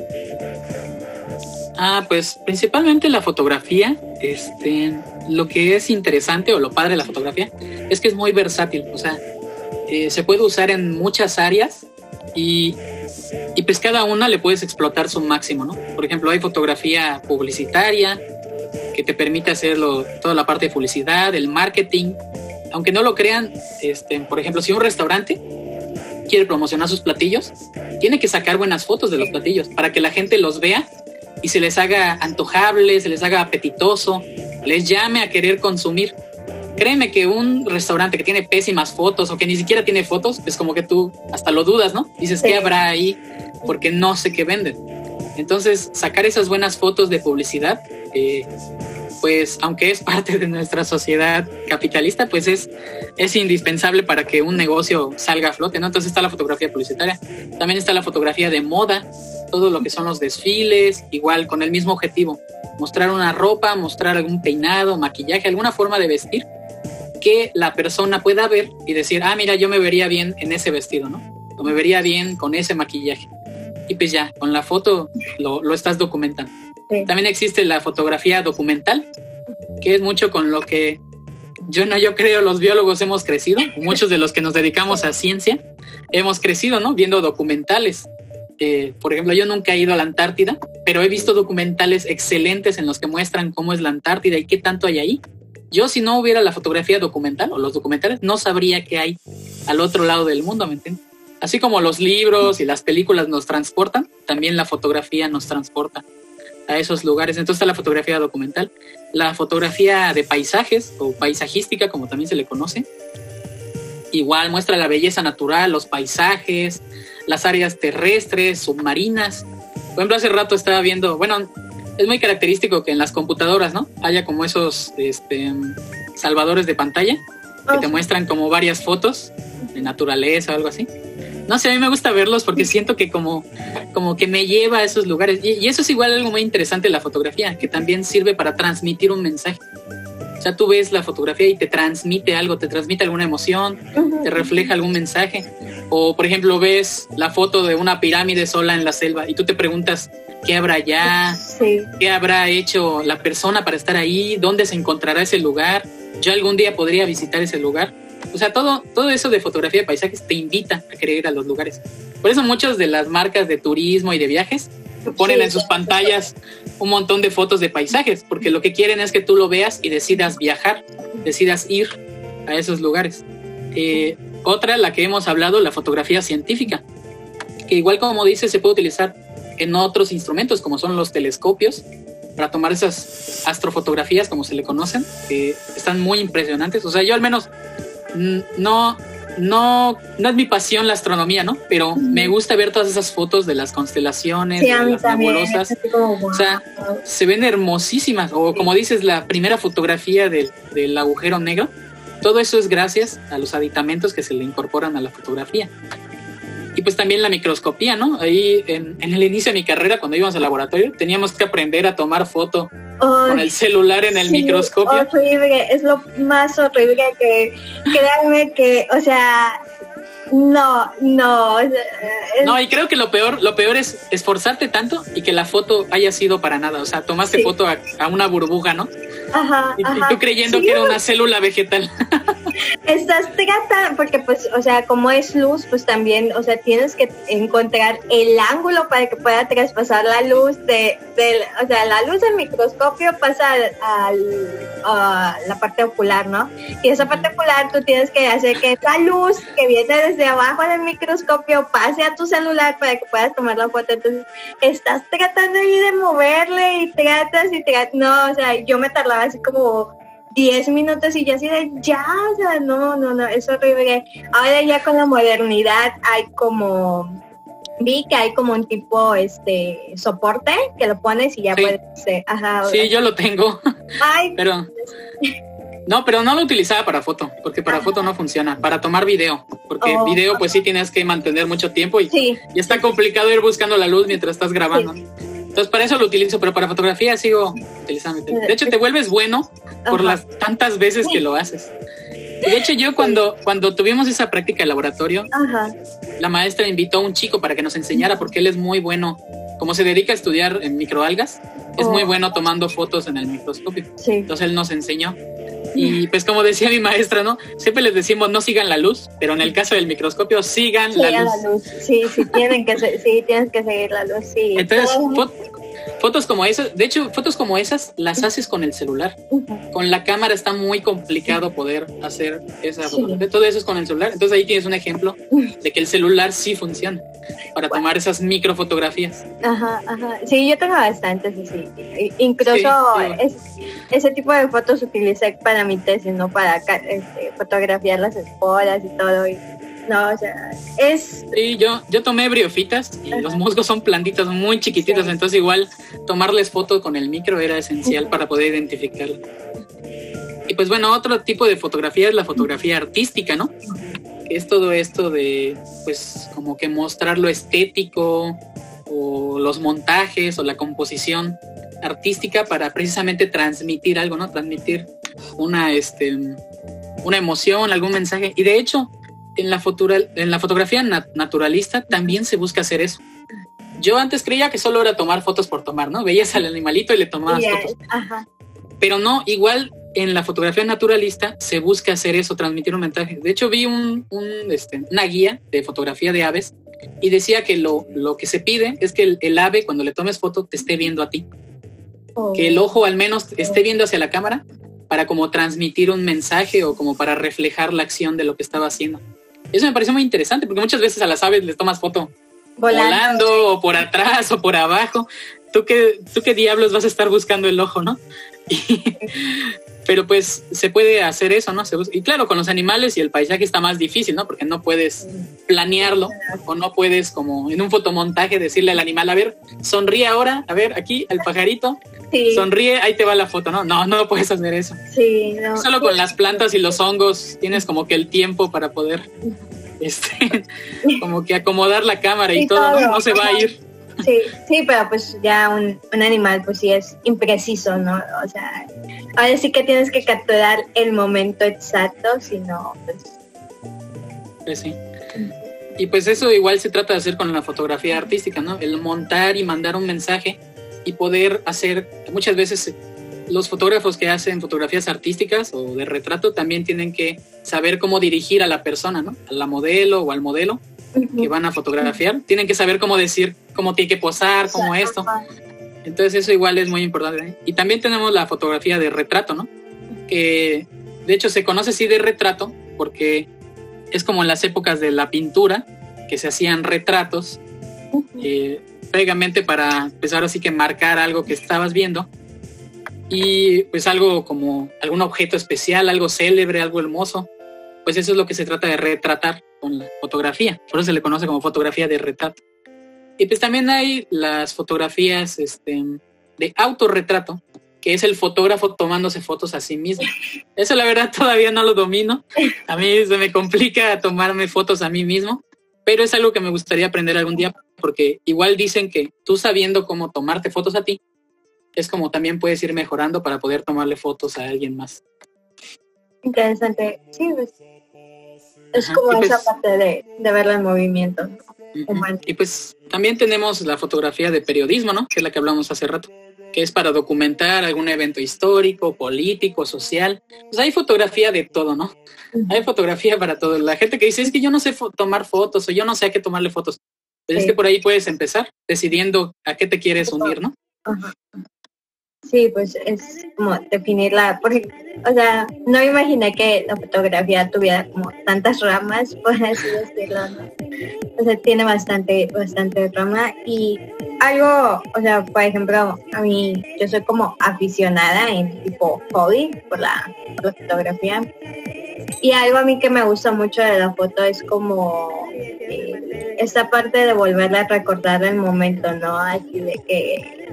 Ah, pues principalmente la fotografía, este, lo que es interesante o lo padre de la fotografía es que es muy versátil, o sea, eh, se puede usar en muchas áreas y, pues cada una le puedes explotar su máximo, ¿no? Por ejemplo, hay fotografía publicitaria que te permite hacerlo, toda la parte de publicidad, el marketing. Aunque no lo crean, este, por ejemplo, si un restaurante quiere promocionar sus platillos, tiene que sacar buenas fotos de los platillos para que la gente los vea y se les haga antojable, se les haga apetitoso, les llame a querer consumir. Créeme que un restaurante que tiene pésimas fotos o que ni siquiera tiene fotos, es como que tú hasta lo dudas, ¿no? Dices, ¿qué habrá ahí? Porque no sé qué venden. Entonces, sacar esas buenas fotos de publicidad, eh, pues aunque es parte de nuestra sociedad capitalista, pues es, es indispensable para que un negocio salga a flote, ¿no? Entonces está la fotografía publicitaria, también está la fotografía de moda, todo lo que son los desfiles, igual con el mismo objetivo, mostrar una ropa, mostrar algún peinado, maquillaje, alguna forma de vestir que la persona pueda ver y decir, ah, mira, yo me vería bien en ese vestido, ¿no? O me vería bien con ese maquillaje. Y pues ya, con la foto lo, lo estás documentando. También existe la fotografía documental, que es mucho con lo que yo no, yo creo los biólogos hemos crecido, muchos de los que nos dedicamos a ciencia hemos crecido, ¿no? Viendo documentales. Eh, por ejemplo, yo nunca he ido a la Antártida, pero he visto documentales excelentes en los que muestran cómo es la Antártida y qué tanto hay ahí. Yo si no hubiera la fotografía documental o los documentales, no sabría qué hay al otro lado del mundo, ¿me entiendes? Así como los libros y las películas nos transportan, también la fotografía nos transporta a esos lugares. Entonces está la fotografía documental, la fotografía de paisajes o paisajística, como también se le conoce. Igual muestra la belleza natural, los paisajes, las áreas terrestres, submarinas. Por ejemplo, hace rato estaba viendo, bueno, es muy característico que en las computadoras, ¿no? Haya como esos este, salvadores de pantalla que te muestran como varias fotos de naturaleza o algo así. No sé, a mí me gusta verlos porque siento que como, como que me lleva a esos lugares. Y, eso es igual algo muy interesante de la fotografía, que también sirve para transmitir un mensaje. O sea, tú ves la fotografía y te transmite algo, te transmite alguna emoción, te refleja algún mensaje. O, por ejemplo, ves la foto de una pirámide sola en la selva y tú te preguntas, ¿qué habrá allá? ¿Qué habrá hecho la persona para estar ahí? ¿Dónde se encontrará ese lugar? ¿Yo algún día podría visitar ese lugar? O sea, todo, todo eso de fotografía de paisajes te invita a querer ir a los lugares. Por eso muchas de las marcas de turismo y de viajes ponen en sus pantallas un montón de fotos de paisajes, porque lo que quieren es que tú lo veas y decidas viajar, decidas ir a esos lugares. Eh, otra, la que hemos hablado, la fotografía científica, que igual como dice, se puede utilizar en otros instrumentos, como son los telescopios, para tomar esas astrofotografías, como se le conocen, que están muy impresionantes. O sea, yo al menos no, no, no es mi pasión la astronomía, ¿no? Pero me gusta ver todas esas fotos de las constelaciones, de las nebulosas. O sea, se ven hermosísimas. O como dices, la primera fotografía del, del agujero negro. Todo eso es gracias a los aditamentos que se le incorporan a la fotografía. Y pues también la microscopía, ¿no? Ahí en, en, el inicio de mi carrera, cuando íbamos al laboratorio, teníamos que aprender a tomar foto con el celular en el microscopio. Horrible, es lo más horrible que, créanme que, o sea, no, no. No, y creo que lo peor, lo peor es esforzarte tanto y que la foto haya sido para nada. O sea, tomaste foto a, una burbuja, ¿no? Ajá. Y, tú creyendo que era una célula vegetal. estás tratando, porque pues, o sea, como es luz, pues también, o sea, tienes que encontrar el ángulo para que pueda traspasar la luz de, del, o sea, la luz del microscopio pasa al, a la parte ocular, ¿no? Y esa parte ocular tú tienes que hacer que esa luz que viene desde abajo del microscopio pase a tu celular para que puedas tomar la foto. Entonces, estás tratando ahí de moverle y tratas y tratas, no, o sea, yo me tardaba así como 10 minutos y ya así de ya, o sea, no, no, no, es horrible. Ahora ya con la modernidad hay como vi que hay como un tipo este soporte que lo pones y ya puedes ajá, sí yo lo tengo. Ay, pero no pero no lo utilizaba para foto porque para foto no funciona para tomar video porque oh. video pues sí tienes que mantener mucho tiempo y, y está complicado ir buscando la luz mientras estás grabando. Entonces para eso lo utilizo, pero para fotografía sigo utilizando. De hecho, te vuelves bueno por las tantas veces que lo haces. De hecho, yo cuando, cuando tuvimos esa práctica de laboratorio, la maestra invitó a un chico para que nos enseñara porque él es muy bueno, como se dedica a estudiar en microalgas, es muy oh. bueno tomando fotos en el microscopio. Entonces él nos enseñó. Y pues como decía mi maestra, ¿no? Siempre les decimos no sigan la luz, pero en el caso del microscopio sigan, la, luz. Sí, sí, tienen que, sí, tienes que seguir la luz, sí. Entonces, fotos como esas, de hecho, fotos como esas las haces con el celular. Con la cámara está muy complicado poder hacer esa fotografía. Todo eso es con el celular. Entonces ahí tienes un ejemplo de que el celular sí funciona para tomar esas microfotografías. Ajá, ajá. Sí, yo tengo bastantes, sí. Incluso ese tipo de fotos utilicé para mi tesis, no para este, fotografiar las esporas y todo. Y, no, o sea, es... Sí, yo, yo tomé briofitas y los musgos son plantitas muy chiquititos, entonces igual tomarles fotos con el micro era esencial para poder identificarlo. Y pues bueno, otro tipo de fotografía es la fotografía artística, ¿no? es todo esto de, pues, como que mostrar lo estético o los montajes o la composición artística para precisamente transmitir algo, ¿no? Transmitir una, este, una emoción, algún mensaje. Y de hecho, en la, en la fotografía naturalista también se busca hacer eso. Yo antes creía que solo era tomar fotos por tomar, ¿no? Veías al animalito y le tomabas fotos. Pero no, igual en la fotografía naturalista se busca hacer eso, transmitir un mensaje. De hecho, vi un, este, una guía de fotografía de aves y decía que lo, lo que se pide es que el, ave, cuando le tomes foto, te esté viendo a ti. Que el ojo al menos esté viendo hacia la cámara para como transmitir un mensaje o como para reflejar la acción de lo que estaba haciendo. Eso me pareció muy interesante porque muchas veces a las aves les tomas foto volando, o por atrás o por abajo. ¿Tú qué, ¿Tú qué diablos vas a estar buscando el ojo, no? pero pues se puede hacer eso, ¿no? y claro, con los animales y el paisaje está más difícil, ¿no? Porque no puedes planearlo o no puedes como en un fotomontaje decirle al animal, a ver, sonríe ahora, a ver, aquí, el pajarito, sonríe, ahí te va la foto, ¿no? No, no puedes hacer eso. Sí, no. Solo con las plantas y los hongos tienes como que el tiempo para poder, este, como que acomodar la cámara y, todo, ¿no? No se va a ir. Sí, sí, pero pues ya un, un, animal pues sí es impreciso, ¿no? O sea, ahora sí que tienes que capturar el momento exacto, si no, pues... Pues sí. Y pues eso igual se trata de hacer con la fotografía artística, ¿no? El montar y mandar un mensaje y poder hacer, muchas veces los fotógrafos que hacen fotografías artísticas o de retrato también tienen que saber cómo dirigir a la persona, ¿no? A la modelo o al modelo que van a fotografiar. Tienen que saber cómo decir, cómo tiene que posar, cómo esto. Entonces eso igual es muy importante. Y también tenemos la fotografía de retrato, ¿no? Que de hecho se conoce así de retrato porque es como en las épocas de la pintura que se hacían retratos eh, para empezar así que marcar algo que estabas viendo y pues algo como algún objeto especial, algo célebre, algo hermoso. Pues eso es lo que se trata de retratar con la fotografía. Por eso se le conoce como fotografía de retrato. Y pues también hay las fotografías este, de autorretrato, que es el fotógrafo tomándose fotos a sí mismo. Eso la verdad todavía no lo domino. A mí se me complica tomarme fotos a mí mismo, pero es algo que me gustaría aprender algún día porque igual dicen que tú sabiendo cómo tomarte fotos a ti, es como también puedes ir mejorando para poder tomarle fotos a alguien más. Interesante. Sí, pues, es como esa pues parte de, de verlo en movimiento. Y pues también tenemos la fotografía de periodismo, ¿no? Que es la que hablamos hace rato, que es para documentar algún evento histórico, político, social. Pues hay fotografía de todo, ¿no? Hay fotografía para todo. La gente que dice, es que yo no sé tomar fotos o yo no sé a qué tomarle fotos. Pues es que por ahí puedes empezar decidiendo a qué te quieres unir, ¿no? Sí, pues es como definirla, porque, o sea, no imaginé que la fotografía tuviera como tantas ramas, por así decirlo, ¿no? O sea, tiene bastante, bastante rama y algo, o sea, por ejemplo, a mí, yo soy como aficionada en tipo hobby por la, fotografía y algo a mí que me gusta mucho de la foto es como eh, esta parte de volverla a recordar el momento, ¿no? Así de que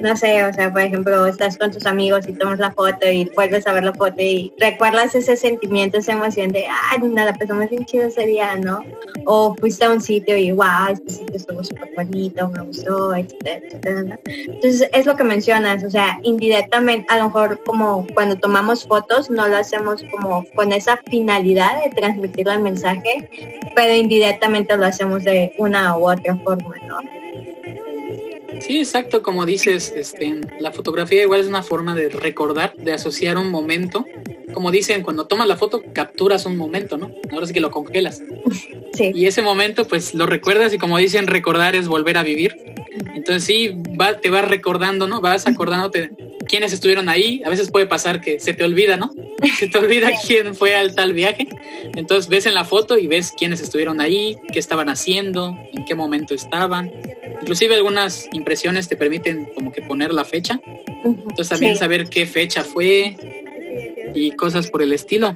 no sé, o sea, por ejemplo, estás con tus amigos y tomas la foto y vuelves a ver la foto y recuerdas ese sentimiento, esa emoción de, ay, nada, pues me bien chido ese día, ¿no? O fuiste a un sitio y, wow, este sitio estuvo súper bonito, me gustó, etcétera. Entonces, es lo que mencionas, o sea, indirectamente, a lo mejor como cuando tomamos fotos, no lo hacemos como con esa finalidad de transmitir el mensaje, pero indirectamente lo hacemos de una u otra forma, ¿no? Sí, exacto, como dices, este, la fotografía igual es una forma de recordar, de asociar un momento. Como dicen, cuando tomas la foto capturas un momento, ¿no? Ahora sí que lo congelas. Sí. Y ese momento pues lo recuerdas y como dicen, recordar es volver a vivir. Entonces sí, va, te vas recordando, ¿no? Vas acordándote quiénes estuvieron ahí. A veces puede pasar que se te olvida, ¿no? Se te olvida quién fue al tal viaje. Entonces ves en la foto y ves quiénes estuvieron ahí, qué estaban haciendo, en qué momento estaban. Inclusive algunas impresiones te permiten como que poner la fecha. Entonces también saber qué fecha fue y cosas por el estilo.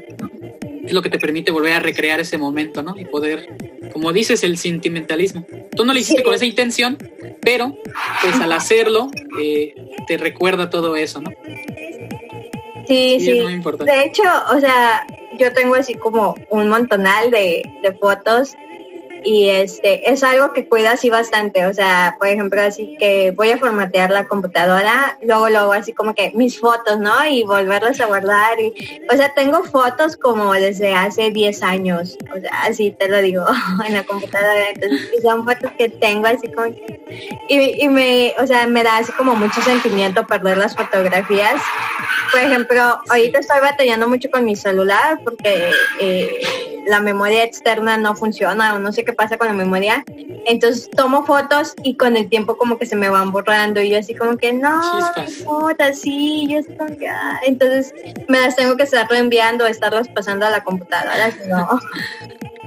Es lo que te permite volver a recrear ese momento, ¿no? Y poder, como dices, el sentimentalismo. Tú no lo hiciste con esa intención, pero pues al hacerlo eh, te recuerda todo eso, ¿no? Sí, sí. De hecho, o sea, yo tengo así como un montonal de, de fotos y este es algo que cuida así bastante, o sea, por ejemplo, así que voy a formatear la computadora, luego luego así como que mis fotos, ¿no? Y volverlas a guardar y o sea, tengo fotos como desde hace 10 años, o sea, así te lo digo, en la computadora, entonces son fotos que tengo así como y, y me, o sea, me da así como mucho sentimiento perder las fotografías. Por ejemplo, ahorita estoy batallando mucho con mi celular porque eh, la memoria externa no funciona o no sé qué pasa con la memoria. Entonces tomo fotos y con el tiempo como que se me van borrando y yo así como que no, fotos, sí, yo estoy como ah". Entonces me las tengo que estar reenviando, estarlas pasando a la computadora, no.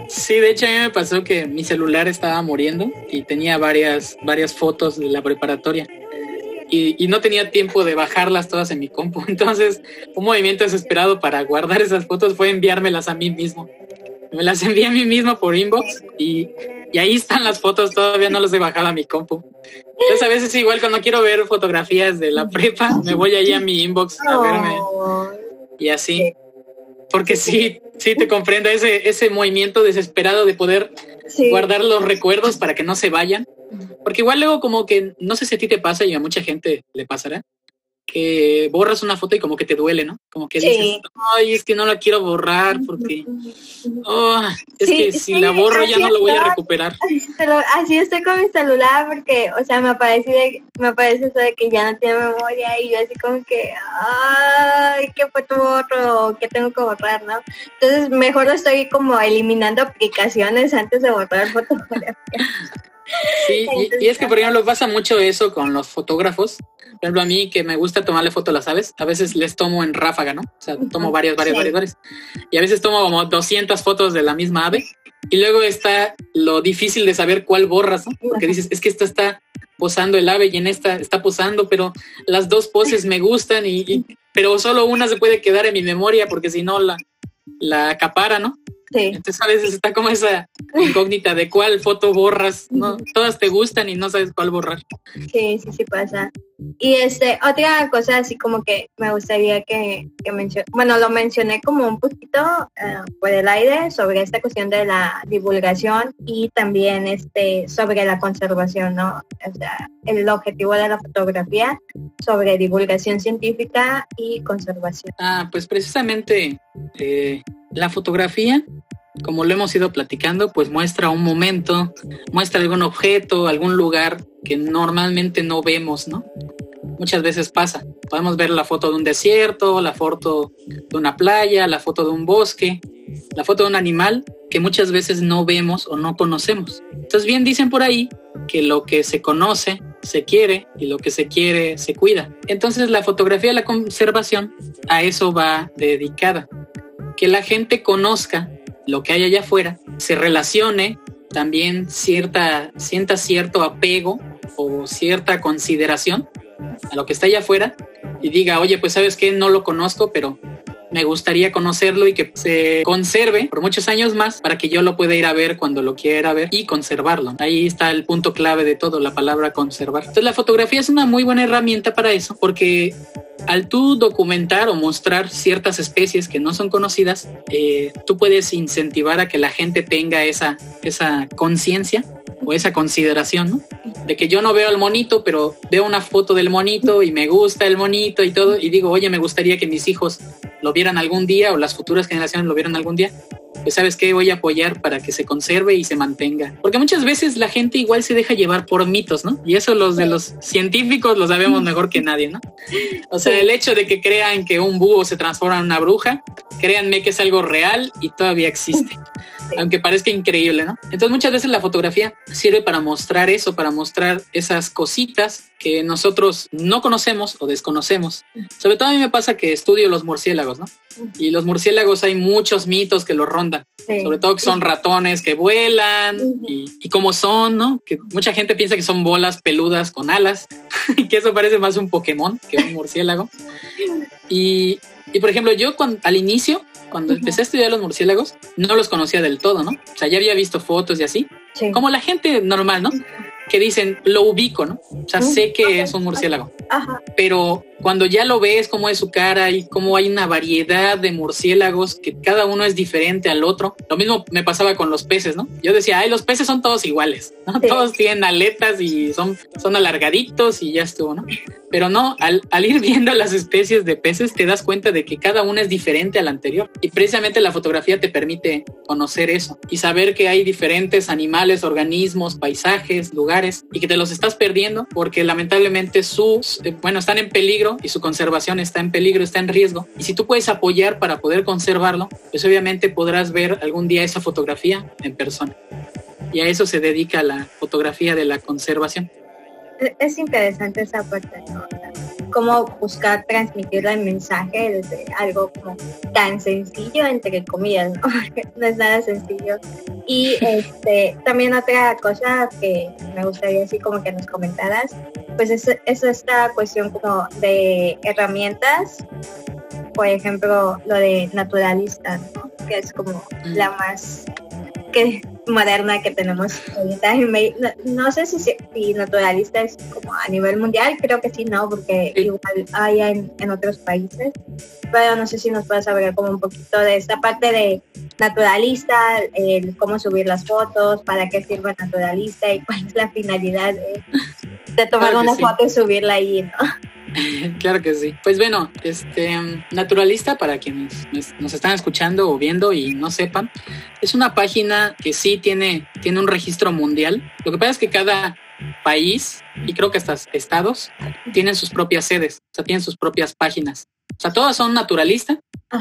Sí, de hecho a mí me pasó que mi celular estaba muriendo y tenía varias, varias fotos de la preparatoria. Y, y, no tenía tiempo de bajarlas todas en mi compu. Entonces, un movimiento desesperado para guardar esas fotos fue enviármelas a mí mismo me las envié a mí mismo por inbox y, ahí están las fotos, todavía no las he bajado a mi compu. Entonces a veces igual cuando quiero ver fotografías de la prepa, me voy ahí a mi inbox a verme y así. Porque sí, sí te comprendo ese, ese movimiento desesperado de poder guardar los recuerdos para que no se vayan. Porque igual luego como que, no sé si a ti te pasa y a mucha gente le pasará, que borras una foto y como que te duele, ¿no? Como que dices, ay, es que no la quiero borrar porque, oh, es que si la borro ya no lo voy a recuperar. Así estoy con mi celular porque, o sea, me aparece, me aparece eso de que ya no tiene memoria y yo así como que, ay, ¿qué foto borro? ¿Qué tengo que borrar, no? Entonces mejor estoy como eliminando aplicaciones antes de borrar fotografías. Sí, y, es que por ejemplo pasa mucho eso con los fotógrafos. Por ejemplo, a mí que me gusta tomarle foto a las aves, a veces les tomo en ráfaga, ¿no? O sea, tomo varias, varias, varias, varias. Y a veces tomo como 200 fotos de la misma ave. Y luego está lo difícil de saber cuál borras, ¿no? Porque dices, es que esta está posando el ave y en esta está posando, pero las dos poses me gustan y, pero solo una se puede quedar en mi memoria porque si no la, la acapara, ¿no? Entonces a veces está como esa incógnita de cuál foto borras, ¿no? Todas te gustan y no sabes cuál borrar. Sí, sí, sí pasa. Y este, otra cosa así como que me gustaría que, que bueno, lo mencioné como un poquito eh, por el aire sobre esta cuestión de la divulgación y también este sobre la conservación, ¿no? O sea, el objetivo de la fotografía sobre divulgación científica y conservación. Ah, pues precisamente eh, la fotografía como lo hemos ido platicando, pues muestra un momento, muestra algún objeto, algún lugar que normalmente no vemos, ¿no? Muchas veces pasa. Podemos ver la foto de un desierto, la foto de una playa, la foto de un bosque, la foto de un animal que muchas veces no vemos o no conocemos. Entonces bien dicen por ahí que lo que se conoce se quiere y lo que se quiere se cuida. Entonces la fotografía de la conservación a eso va dedicada. Que la gente conozca lo que hay allá afuera, se relacione, también cierta, sienta cierto apego o cierta consideración a lo que está allá afuera y diga, oye, pues sabes que no lo conozco, pero me gustaría conocerlo y que se conserve por muchos años más para que yo lo pueda ir a ver cuando lo quiera ver y conservarlo. Ahí está el punto clave de todo, la palabra conservar. Entonces la fotografía es una muy buena herramienta para eso porque al tú documentar o mostrar ciertas especies que no son conocidas, eh, tú puedes incentivar a que la gente tenga esa, esa conciencia o esa consideración, ¿no? De que yo no veo al monito, pero veo una foto del monito y me gusta el monito y todo, y digo, oye, me gustaría que mis hijos lo vieran algún día o las futuras generaciones lo vieran algún día. Pues sabes qué, voy a apoyar para que se conserve y se mantenga. Porque muchas veces la gente igual se deja llevar por mitos, ¿no? Y eso los de los científicos lo sabemos mejor que nadie, ¿no? O sea, el hecho de que crean que un búho se transforma en una bruja, créanme que es algo real y todavía existe aunque parezca increíble, ¿no? Entonces muchas veces la fotografía sirve para mostrar eso, para mostrar esas cositas que nosotros no conocemos o desconocemos. Sobre todo a mí me pasa que estudio los murciélagos, ¿no? Y los murciélagos hay muchos mitos que los rondan, sobre todo que son ratones que vuelan y, y cómo son, ¿no? Que mucha gente piensa que son bolas peludas con alas y que eso parece más un Pokémon que un murciélago. Y, y por ejemplo, yo cuando, al inicio cuando empecé a estudiar los murciélagos, no los conocía del todo, ¿no? O sea, ya había visto fotos y así. Como la gente normal, ¿no? Que dicen, lo ubico, ¿no? O sea, sé que es un murciélago. Ajá. Pero cuando ya lo ves, cómo es su cara y cómo hay una variedad de murciélagos que cada uno es diferente al otro. Lo mismo me pasaba con los peces, ¿no? Yo decía, ay, los peces son todos iguales, ¿no? Todos tienen aletas y son, son alargaditos y ya estuvo, ¿no? Pero no, al, al, ir viendo las especies de peces te das cuenta de que cada una es diferente al anterior. Y precisamente la fotografía te permite conocer eso y saber que hay diferentes animales, organismos, paisajes, lugares y que te los estás perdiendo porque lamentablemente sus, eh, bueno, están en peligro y su conservación está en peligro, está en riesgo. Y si tú puedes apoyar para poder conservarlo, pues obviamente podrás ver algún día esa fotografía en persona. Y a eso se dedica la fotografía de la conservación. Es interesante esa parte, ¿no? Cómo buscar transmitir el mensaje desde algo como tan sencillo, entre comillas, ¿no? no es nada sencillo. Y este, también otra cosa que me gustaría así como que nos comentaras, pues es, es esta cuestión como de herramientas, por ejemplo, lo de naturalista, ¿no? que es como mm. la más que moderna que tenemos ahorita. No, sé si, si, naturalista es como a nivel mundial, creo que sí, no, porque igual hay en, en, otros países. Pero no sé si nos puedes hablar como un poquito de esta parte de naturalista, el cómo subir las fotos, para qué sirve naturalista y cuál es la finalidad de, de tomar una foto y subirla ahí, ¿no? claro que sí. Pues bueno, este Naturalista, para quienes nos están escuchando o viendo y no sepan, es una página que sí tiene, tiene un registro mundial. Lo que pasa es que cada país, y creo que hasta estados, tienen sus propias sedes, o sea, tienen sus propias páginas. O sea, todas son naturalista,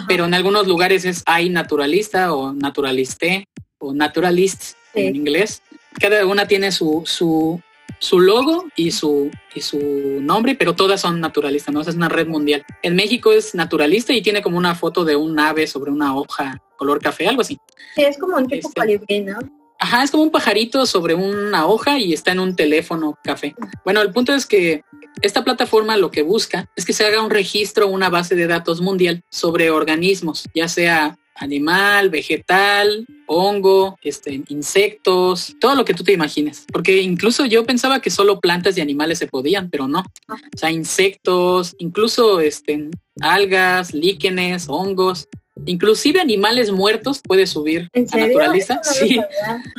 pero en algunos lugares es hay naturalista o naturaliste o naturalist en inglés. Cada una tiene su, su, su logo y su, y su nombre, pero todas son naturalistas, ¿no? es una red mundial. En México es naturalista y tiene como una foto de un ave sobre una hoja color café, algo así. Sí, es como un tipo este, ¿no? Ajá, es como un pajarito sobre una hoja y está en un teléfono café. Bueno, el punto es que esta plataforma lo que busca es que se haga un registro, una base de datos mundial sobre organismos, ya sea animal, vegetal, hongo, este, insectos, todo lo que tú te imagines. Porque incluso yo pensaba que solo plantas y animales se podían, pero no. O sea, insectos, incluso este, algas, líquenes, hongos. Inclusive animales muertos puede subir a naturaleza. sí,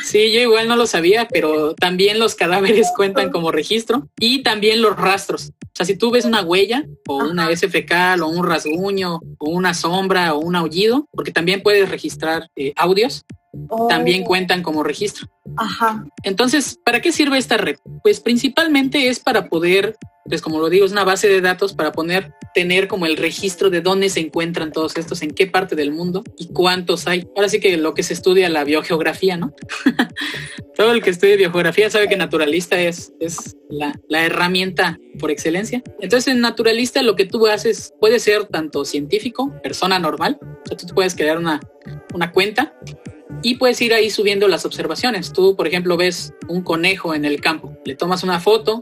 sí, yo igual no lo sabía, pero también los cadáveres cuentan como registro y también los rastros. O sea, si tú ves una huella o una S fecal o un rasguño o una sombra o un aullido, porque también puedes registrar eh, audios, también Oh. cuentan como registro. Ajá. Entonces, ¿para qué sirve esta red? Pues principalmente es para poder, pues como lo digo, es una base de datos para poner, tener como el registro de dónde se encuentran todos estos, en qué parte del mundo y cuántos hay. Ahora sí que lo que se estudia la biogeografía, ¿no? Todo el que estudie biogeografía sabe que naturalista es, es la, la herramienta por excelencia. Entonces, en naturalista lo que tú haces puede ser tanto científico, persona normal, o sea, tú puedes crear una, una cuenta y puedes ir ahí subiendo las observaciones. Tú, por ejemplo, ves un conejo en el campo, le tomas una foto,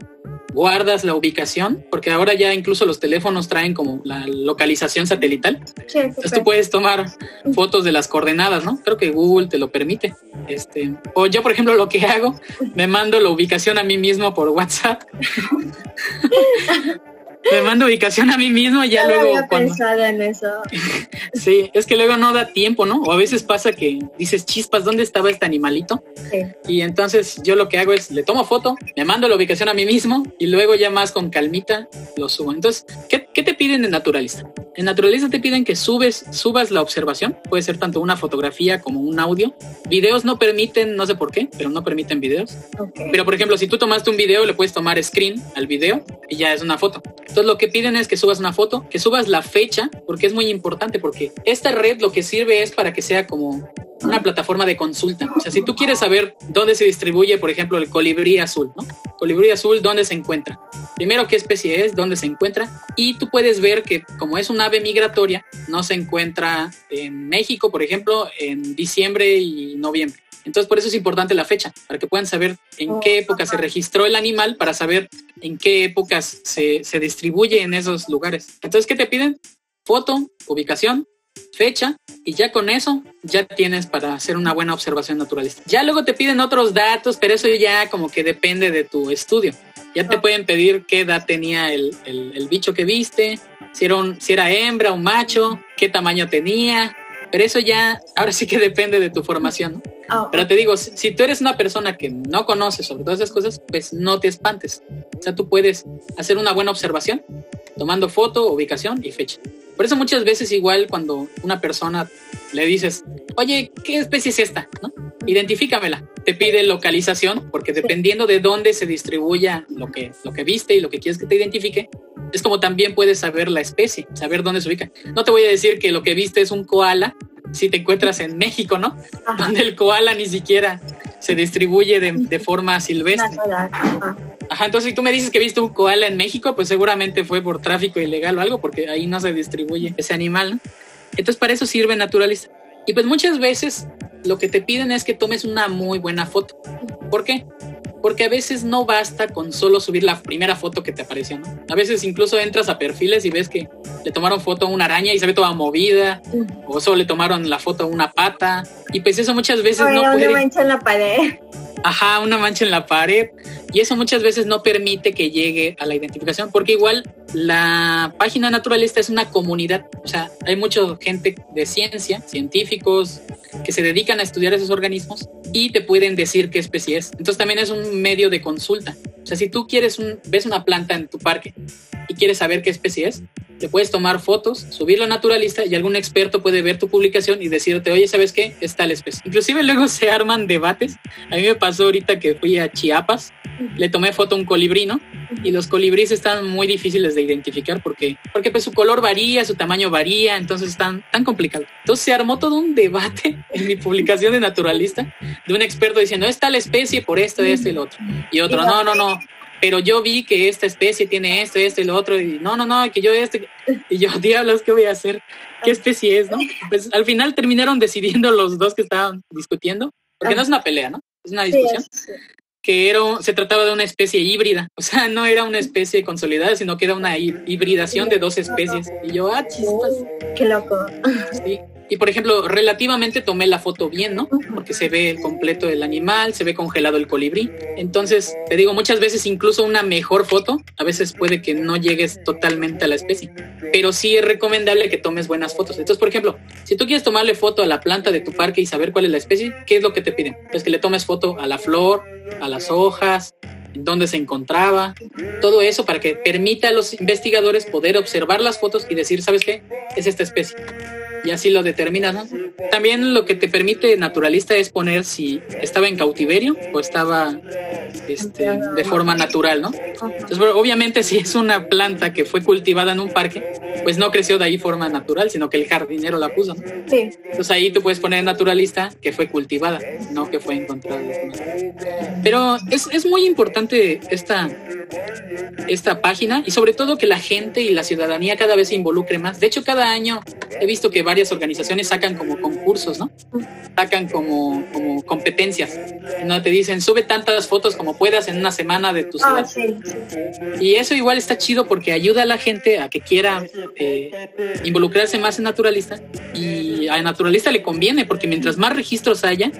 guardas la ubicación, porque ahora ya incluso los teléfonos traen como la localización satelital. Sí, Entonces tú puedes tomar fotos de las coordenadas, ¿no? Creo que Google te lo permite. Este, o yo, por ejemplo, lo que hago, me mando la ubicación a mí mismo por WhatsApp. me mando ubicación a mí mismo y ya Ya luego había cuando pensado en eso. Sí, es que luego no da tiempo, ¿no? O a veces pasa que dices, chispas, ¿dónde estaba este animalito? Sí. Y entonces yo lo que hago es, le tomo foto, me mando la ubicación a mí mismo y luego ya más con calmita lo subo. Entonces, ¿qué, qué te piden en Naturalista? En Naturalista te piden que subes, subas la observación, puede ser tanto una fotografía como un audio. Videos no permiten, no sé por qué, pero no permiten videos. Pero por ejemplo, si tú tomaste un video, le puedes tomar screen al video y ya es una foto. Entonces lo que piden es que subas una foto, que subas la fecha, porque es muy importante, porque esta red lo que sirve es para que sea como una plataforma de consulta. O sea, si tú quieres saber dónde se distribuye, por ejemplo, el colibrí azul, ¿no? Colibrí azul, ¿dónde se encuentra? Primero, ¿qué especie es? ¿Dónde se encuentra? Y tú puedes ver que como es un ave migratoria, no se encuentra en México, por ejemplo, en diciembre y noviembre. Entonces, por eso es importante la fecha, para que puedan saber en qué época se registró el animal, para saber en qué épocas se, se distribuye en esos lugares. Entonces, ¿qué te piden? Foto, ubicación, fecha, y ya con eso ya tienes para hacer una buena observación naturalista. Ya luego te piden otros datos, pero eso ya como que depende de tu estudio. Ya te pueden pedir qué edad tenía el, el- el bicho que viste, si era, un- si era hembra o macho, qué tamaño tenía, pero eso ya, ahora sí que depende de tu formación. ¿no? Ah, Pero te digo, si, si tú eres una persona que no conoce sobre todas esas cosas, pues no te espantes. O sea, tú puedes hacer una buena observación tomando foto, ubicación y fecha. Por eso muchas veces igual cuando una persona le dices, oye, ¿qué especie es esta? ¿No? Identifícamela. Te pide localización, porque dependiendo de dónde se distribuya lo que, lo que viste y lo que quieres que te identifique, es como también puedes saber la especie, saber dónde se ubica. No te voy a decir que lo que viste es un koala si te encuentras en México, ¿no? ajá. donde el koala ni siquiera se distribuye de, de forma silvestre. Ajá. Ajá, entonces si tú me dices que viste un koala en México, pues seguramente fue por tráfico ilegal o algo, porque ahí no se distribuye ese animal. ¿no? Entonces para eso sirve Naturalista. Y pues muchas veces lo que te piden es que tomes una muy buena foto. ¿Por qué? Porque a veces no basta con solo subir la primera foto que te apareció, ¿no? A veces incluso entras a perfiles y ves que le tomaron foto a una araña y se ve toda movida, o solo le tomaron la foto a una pata, y pues eso muchas veces Oye, no una puede... mancha en la pared. Ajá, una mancha en la pared. Y eso muchas veces no permite que llegue a la identificación, porque igual la página naturalista es una comunidad. O sea, hay mucha gente de ciencia, científicos, que se dedican a estudiar esos organismos y te pueden decir qué especie es. Entonces también es un medio de consulta. O sea, si tú quieres un, ves una planta en tu parque y quieres saber qué especie es, te puedes tomar fotos, subirlo a naturalista y algún experto puede ver tu publicación y decirte, oye, ¿sabes qué? Es tal especie. Inclusive luego se arman debates. A mí me pasó ahorita que fui a Chiapas, le tomé foto a un colibrí, ¿no? Y los colibríes están muy difíciles de identificar porque, porque pues su color varía, su tamaño varía, entonces están tan complicados. Entonces se armó todo un debate en mi publicación de naturalista de un experto diciendo, es tal especie por esto, esto y lo otro. Y otro, no, no, no, pero yo vi que esta especie tiene esto, esto y lo otro, y no, no, no, que yo este, y yo, diablos, ¿qué voy a hacer? ¿Qué especie es, no? Pues al final terminaron decidiendo los dos que estaban discutiendo, porque no es una pelea, ¿no? Es una discusión, sí. que era, un- se trataba de una especie híbrida, o sea, no era una especie consolidada, sino que era una hibridación de dos especies. Y yo, ah, chispas, Qué loco. sí. Y por ejemplo, relativamente tomé la foto bien, ¿no? Porque se ve el completo del animal, se ve congelado el colibrí. Entonces, te digo, muchas veces incluso una mejor foto, a veces puede que no llegues totalmente a la especie, pero sí es recomendable que tomes buenas fotos. Entonces, por ejemplo, si tú quieres tomarle foto a la planta de tu parque y saber cuál es la especie, ¿qué es lo que te piden? Pues que le tomes foto a la flor, a las hojas, dónde se encontraba, todo eso para que permita a los investigadores poder observar las fotos y decir, ¿sabes qué? Es esta especie y así lo determinas, ¿no? También lo que te permite naturalista es poner si estaba en cautiverio o estaba este, de forma natural, ¿no? Entonces, obviamente si es una planta que fue cultivada en un parque, pues no creció de ahí forma natural, sino que el jardinero la puso. Sí. Entonces ahí tú puedes poner naturalista que fue cultivada, no que fue encontrada. Pero es, es muy importante esta, esta página y sobre todo que la gente y la ciudadanía cada vez se involucre más. De hecho, cada año he visto que varias organizaciones sacan como concursos, ¿no? Sacan como, como competencias. No te dicen, sube tantas fotos como puedas en una semana de tu ah, ciudad. Y eso igual está chido porque ayuda a la gente a que quiera eh, involucrarse más en naturalista. Y a naturalista le conviene porque mientras más registros haya,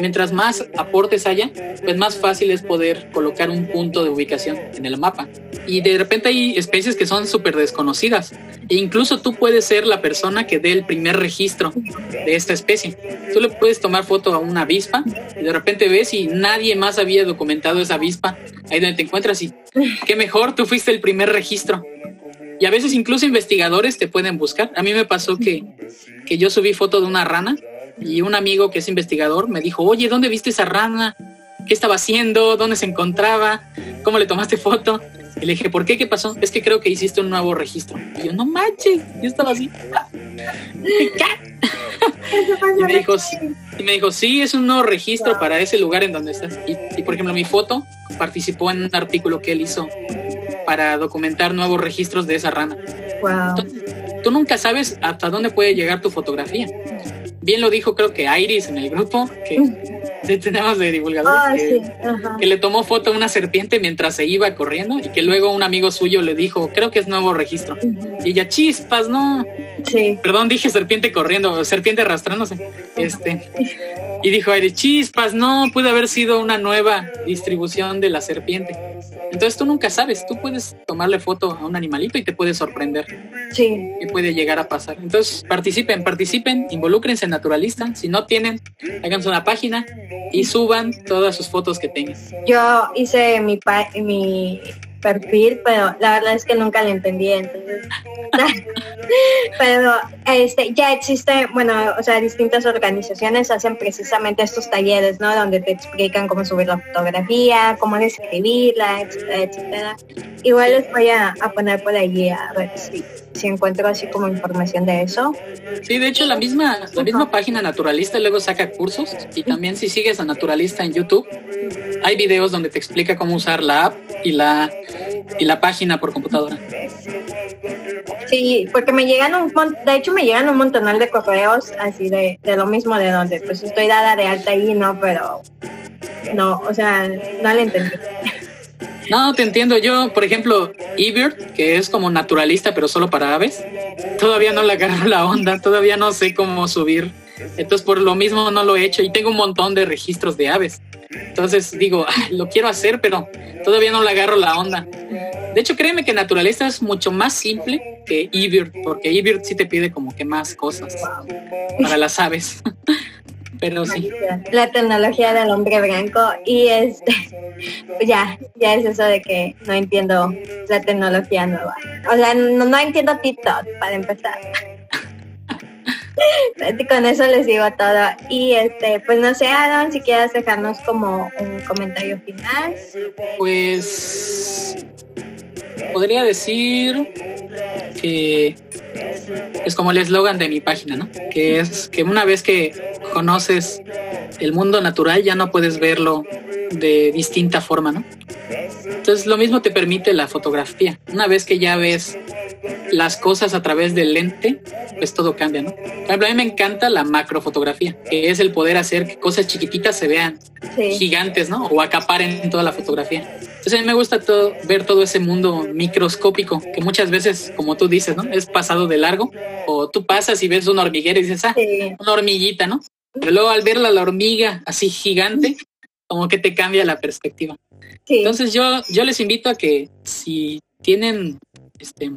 mientras más aportes haya, pues más fácil es poder colocar un punto de ubicación en el mapa. Y de repente hay especies que son súper desconocidas. E incluso tú puedes ser la persona que dé el primer registro de esta especie. Tú le puedes tomar foto a una avispa y de repente ves y nadie más había documentado esa avispa ahí donde te encuentras y qué mejor, tú fuiste el primer registro. Y a veces incluso investigadores te pueden buscar. A mí me pasó que, que yo subí foto de una rana y un amigo que es investigador me dijo, oye, ¿dónde viste esa rana? ¿Qué estaba haciendo? ¿Dónde se encontraba? ¿Cómo le tomaste foto? Y le dije, ¿por qué? ¿Qué pasó? Es que creo que hiciste un nuevo registro. Y yo, no manches, yo estaba así. y, me dijo, y me dijo, sí, es un nuevo registro para ese lugar en donde estás. Y, por ejemplo, mi foto participó en un artículo que él hizo para documentar nuevos registros de esa rana. tú nunca sabes hasta dónde puede llegar tu fotografía. Bien lo dijo, creo que Iris en el grupo, que tenemos de divulgadores ah, que, le tomó foto a una serpiente mientras se iba corriendo y que luego un amigo suyo le dijo, creo que es nuevo registro. Y ella, chispas, no. Sí. Perdón, dije serpiente corriendo, serpiente arrastrándose. Este. Y dijo, ay, chispas, no, puede haber sido una nueva distribución de la serpiente. Entonces tú nunca sabes, tú puedes tomarle foto a un animalito y te puede sorprender. Sí. Y puede llegar a pasar. Entonces participen, participen, involúcrense Naturalista. Si no tienen, háganse una página y suban todas sus fotos que tengan. Yo hice mi, mi perfil, pero la verdad es que nunca lo entendí, entonces. pero este ya existe, bueno, o sea, distintas organizaciones hacen precisamente estos talleres, ¿no? Donde te explican cómo subir la fotografía, cómo describirla, etcétera, etcétera. Igual les voy a, poner por allí a ver si, si encuentro así como información de eso. Sí, de hecho la misma, la misma página naturalista luego saca cursos y también si sigues a naturalista en YouTube, hay videos donde te explica cómo usar la app y la y la página por computadora. Sí, porque me llegan un de hecho me llegan un montón de correos así de, de lo mismo de donde pues estoy dada de alta ahí, no, pero no, o sea, no le entendí. No, te entiendo. Yo, por ejemplo, eBird, que es como naturalista, pero solo para aves, todavía no le agarro la onda, todavía no sé cómo subir. Entonces, por lo mismo no lo he hecho y tengo un montón de registros de aves. Entonces digo, lo quiero hacer, pero todavía no le agarro la onda. De hecho, créeme que naturalista es mucho más simple que eBird, porque eBird sí te pide como que más cosas para las aves. Pero sí. La tecnología del hombre blanco y este ya, ya es eso de que no entiendo la tecnología nueva. O sea, no, no entiendo TikTok para empezar. Con eso les digo todo. Y este, pues no sé, Aaron, si quieres dejarnos como un comentario final. Pues podría decir que es como el eslogan de mi página, ¿no? Que es que una vez que conoces el mundo natural ya no puedes verlo de distinta forma, ¿no? Entonces lo mismo te permite la fotografía. Una vez que ya ves las cosas a través del lente, pues todo cambia, ¿no? Por ejemplo, a mí me encanta la macrofotografía, que es el poder hacer que cosas chiquititas se vean gigantes, ¿no? O acaparen toda la fotografía. Entonces a mí me gusta todo, ver todo ese mundo microscópico, que muchas veces, como tú dices, ¿no? Es pasado de largo, o tú pasas y ves una hormiguera y dices, ah, una hormiguita, ¿no? Pero luego al verla la hormiga así gigante, como que te cambia la perspectiva. Entonces yo, yo les invito a que si tienen este,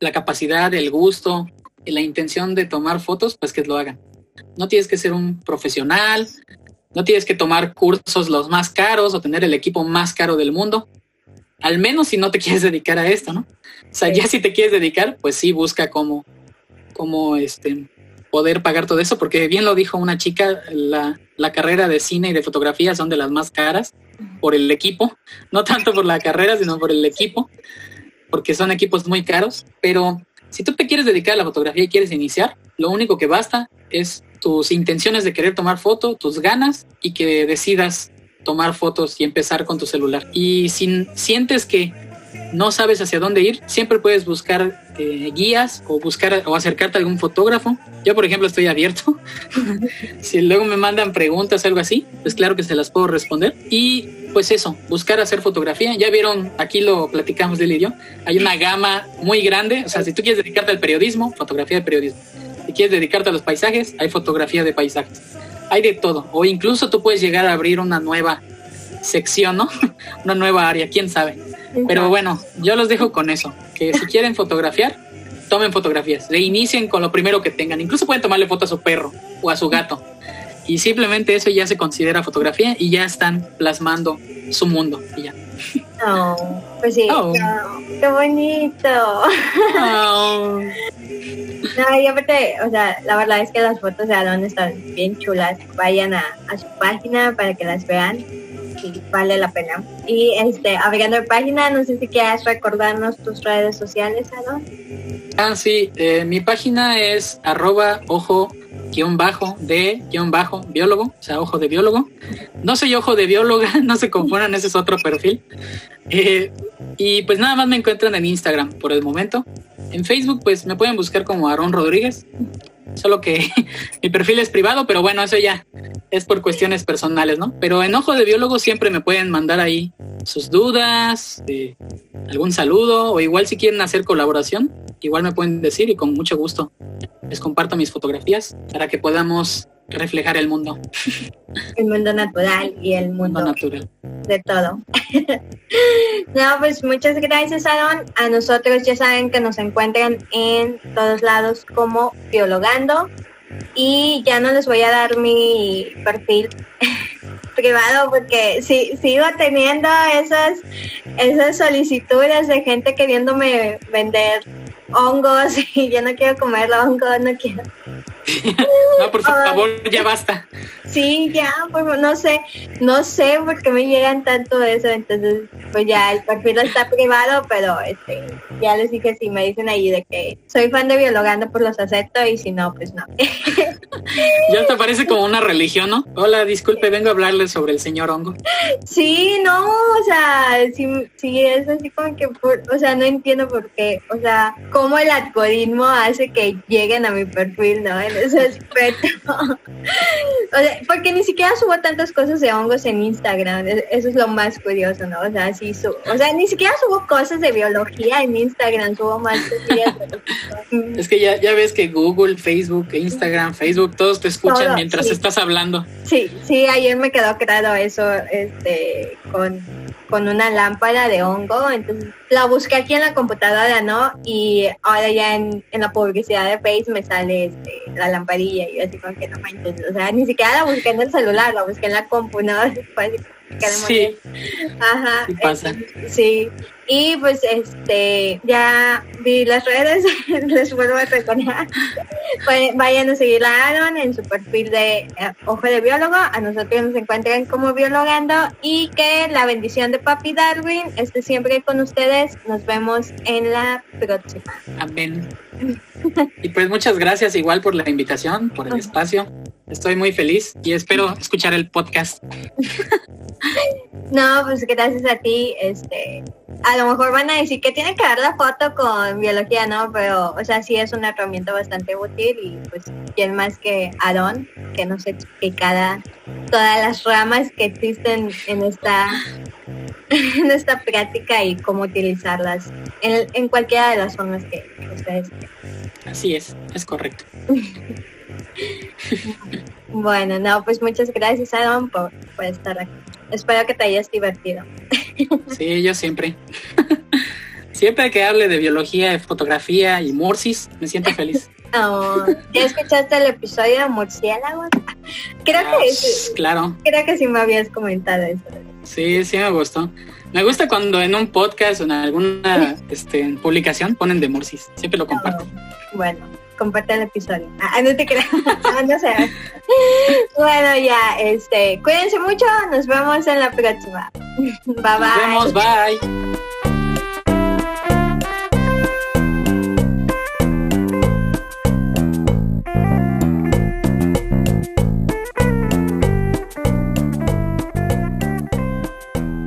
la capacidad, el gusto, y la intención de tomar fotos, pues que lo hagan. No tienes que ser un profesional, No tienes que tomar cursos los más caros o tener el equipo más caro del mundo. Al menos si no te quieres dedicar a esto, ¿no? O sea, ya si te quieres dedicar, pues sí, busca cómo, cómo este, poder pagar todo eso, porque bien lo dijo una chica, la, la carrera de cine y de fotografía son de las más caras por el equipo, no tanto por la carrera, sino por el equipo, porque son equipos muy caros, pero si tú te quieres dedicar a la fotografía y quieres iniciar, lo único que basta es tus intenciones de querer tomar foto, tus ganas y que decidas tomar fotos y empezar con tu celular. Y si sientes que no sabes hacia dónde ir, siempre puedes buscar eh, guías o buscar o acercarte a algún fotógrafo. Yo, por ejemplo, estoy abierto. si luego me mandan preguntas, algo así, pues claro que se las puedo responder. Y pues eso, buscar hacer fotografía. Ya vieron, aquí lo platicamos y yo, hay una gama muy grande. O sea, si tú quieres dedicarte al periodismo, fotografía de periodismo. Si quieres dedicarte a los paisajes, hay fotografía de paisajes. Hay de todo. O incluso tú puedes llegar a abrir una nueva sección, ¿no? una nueva área, quién sabe. Pero bueno, yo los dejo con eso, que si quieren fotografiar, tomen fotografías, reinicien con lo primero que tengan, incluso pueden tomarle foto a su perro o a su gato. Y simplemente eso ya se considera fotografía y ya están plasmando su mundo y ya. Oh, pues sí, oh. qué bonito. Oh. No, y aparte, o sea, la verdad es que las fotos de Adon están bien chulas. Vayan a, a su página para que las vean vale la pena. Y este, abriendo página, no sé si quieres recordarnos tus redes sociales, ¿no? Ah, sí, eh, mi página es arroba ojo guion bajo de guion bajo biólogo, o sea, ojo de biólogo. No soy ojo de bióloga, no se confundan, ese es otro perfil. Eh, y pues nada más me encuentran en Instagram por el momento. En Facebook, pues me pueden buscar como Aaron Rodríguez. Solo que mi perfil es privado, pero bueno, eso ya es por cuestiones personales, ¿no? Pero en Ojo de Biólogo siempre me pueden mandar ahí sus dudas, algún saludo, o igual si quieren hacer colaboración, igual me pueden decir y con mucho gusto les comparto mis fotografías para que podamos reflejar el mundo. El mundo natural y el mundo, natural. De todo. no, pues muchas gracias, Aaron. A nosotros ya saben que nos encuentran en todos lados como biologando. Y ya no les voy a dar mi perfil privado porque si sigo teniendo esas esas solicitudes de gente queriéndome vender hongos y yo no quiero comer hongos, no quiero. no, por favor, ya basta. Sí, ya, pues no sé, no sé por qué me llegan tanto eso, entonces pues ya el perfil está privado, pero este, ya les dije si me dicen ahí de que soy fan de biologando, pues los acepto y si no, pues no. ya te parece como una religión, ¿no? Hola, disculpe, vengo a hablarles sobre el señor hongo. Sí, no, o sea, sí, sí es así como que, o sea, no entiendo por qué, o sea, cómo el algoritmo hace que lleguen a mi perfil, ¿no? En ese aspecto. o sea, porque ni siquiera subo tantas cosas de hongos en Instagram, eso es lo más curioso, ¿no? O sea, sí subo, o sea, ni siquiera subo cosas de biología en Instagram, subo más Es que ya, ya ves que Google, Facebook, Instagram, Facebook, todos te escuchan mientras estás hablando. Sí, sí, ayer me quedó claro eso, este, con con una lámpara de hongo, entonces la busqué aquí en la computadora, ¿no? Y ahora ya en, la publicidad de Facebook me sale este, la lamparilla y yo así como que no manches, o sea, ni siquiera la busqué en el celular, la busqué en la compu, ¿no? sí. Ajá. pasa. sí. Y pues este ya vi las redes, les vuelvo a recordar. Vayan a seguir a Aaron en su perfil de eh, Ojo de Biólogo. A nosotros nos encuentran como biologando y que la bendición de Papi Darwin esté siempre con ustedes. Nos vemos en la próxima. Amén. Y pues muchas gracias igual por la invitación, por el espacio. Estoy muy feliz y espero escuchar el podcast. No, pues gracias a ti, este, a lo mejor van a decir que tiene que dar la foto con biología, ¿no? Pero, o sea, sí es una herramienta bastante útil y pues quién más que Aaron, que nos explicara todas las ramas que existen en esta, en esta práctica y cómo utilizarlas en, en cualquiera de las formas que ustedes Así es, es correcto. bueno, no, pues muchas gracias, Aaron, por, por estar aquí. Espero que te hayas divertido. Sí, yo siempre. Siempre que hable de biología, de fotografía y morsis, me siento feliz. Oh, ¿Ya escuchaste el episodio de murciélago? Creo Ah, que s- sí. Claro. Creo que sí me habías comentado eso. Sí, sí me gustó. Me gusta cuando en un podcast o en alguna este, publicación ponen de Murcis. Siempre lo comparto. Oh, bueno, comparte el episodio. Ah, no te creas. Ah, no sé. Bueno, ya, este, cuídense mucho. Nos vemos en la próxima. Bye bye. Nos vemos, bye.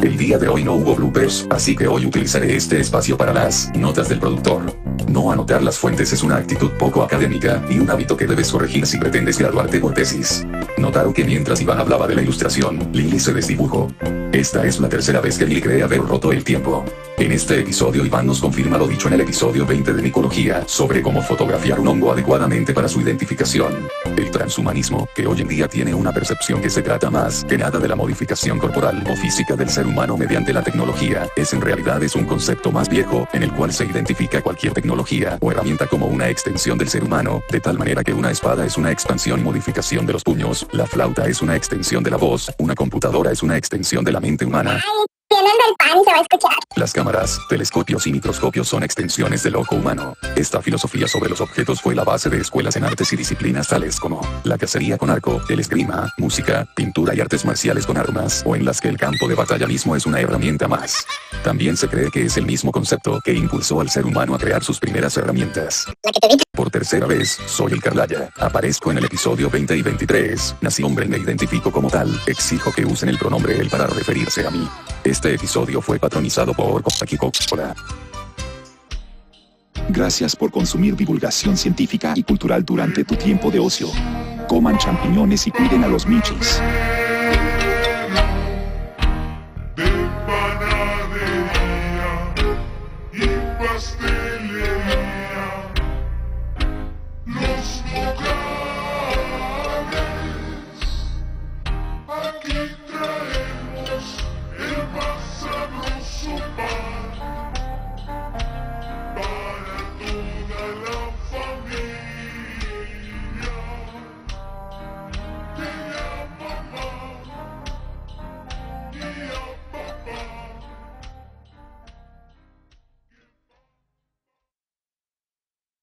El día de hoy no hubo bloopers, así que hoy utilizaré este espacio para las notas del productor. No anotar las fuentes es una actitud poco académica y un hábito que debes corregir si pretendes graduarte por tesis. Notaron que mientras Iván hablaba de la ilustración, Lily se desdibujó. Esta es la tercera vez que Lily cree haber roto el tiempo. En este episodio Iván nos confirma lo dicho en el episodio 20 de Micología sobre cómo fotografiar un hongo adecuadamente para su identificación. El transhumanismo, que hoy en día tiene una percepción que se trata más que nada de la modificación corporal o física del ser humano mediante la tecnología, es en realidad es un concepto más viejo en el cual se identifica cualquier tecnología o herramienta como una extensión del ser humano, de tal manera que una espada es una expansión y modificación de los puños, la flauta es una extensión de la voz, una computadora es una extensión de la mente humana. Del pan se va a escuchar. Las cámaras, telescopios y microscopios son extensiones del ojo humano. Esta filosofía sobre los objetos fue la base de escuelas en artes y disciplinas tales como la cacería con arco, el esgrima, música, pintura y artes marciales con armas, o en las que el campo de batalla mismo es una herramienta más. También se cree que es el mismo concepto que impulsó al ser humano a crear sus primeras herramientas. Por tercera vez, soy el Carlaya. Aparezco en el episodio 20 y 23. Nací hombre y me identifico como tal. Exijo que usen el pronombre él para referirse a mí. Este episodio fue patronizado por Gracias por consumir divulgación científica y cultural durante tu tiempo de ocio. Coman champiñones y cuiden a los michis.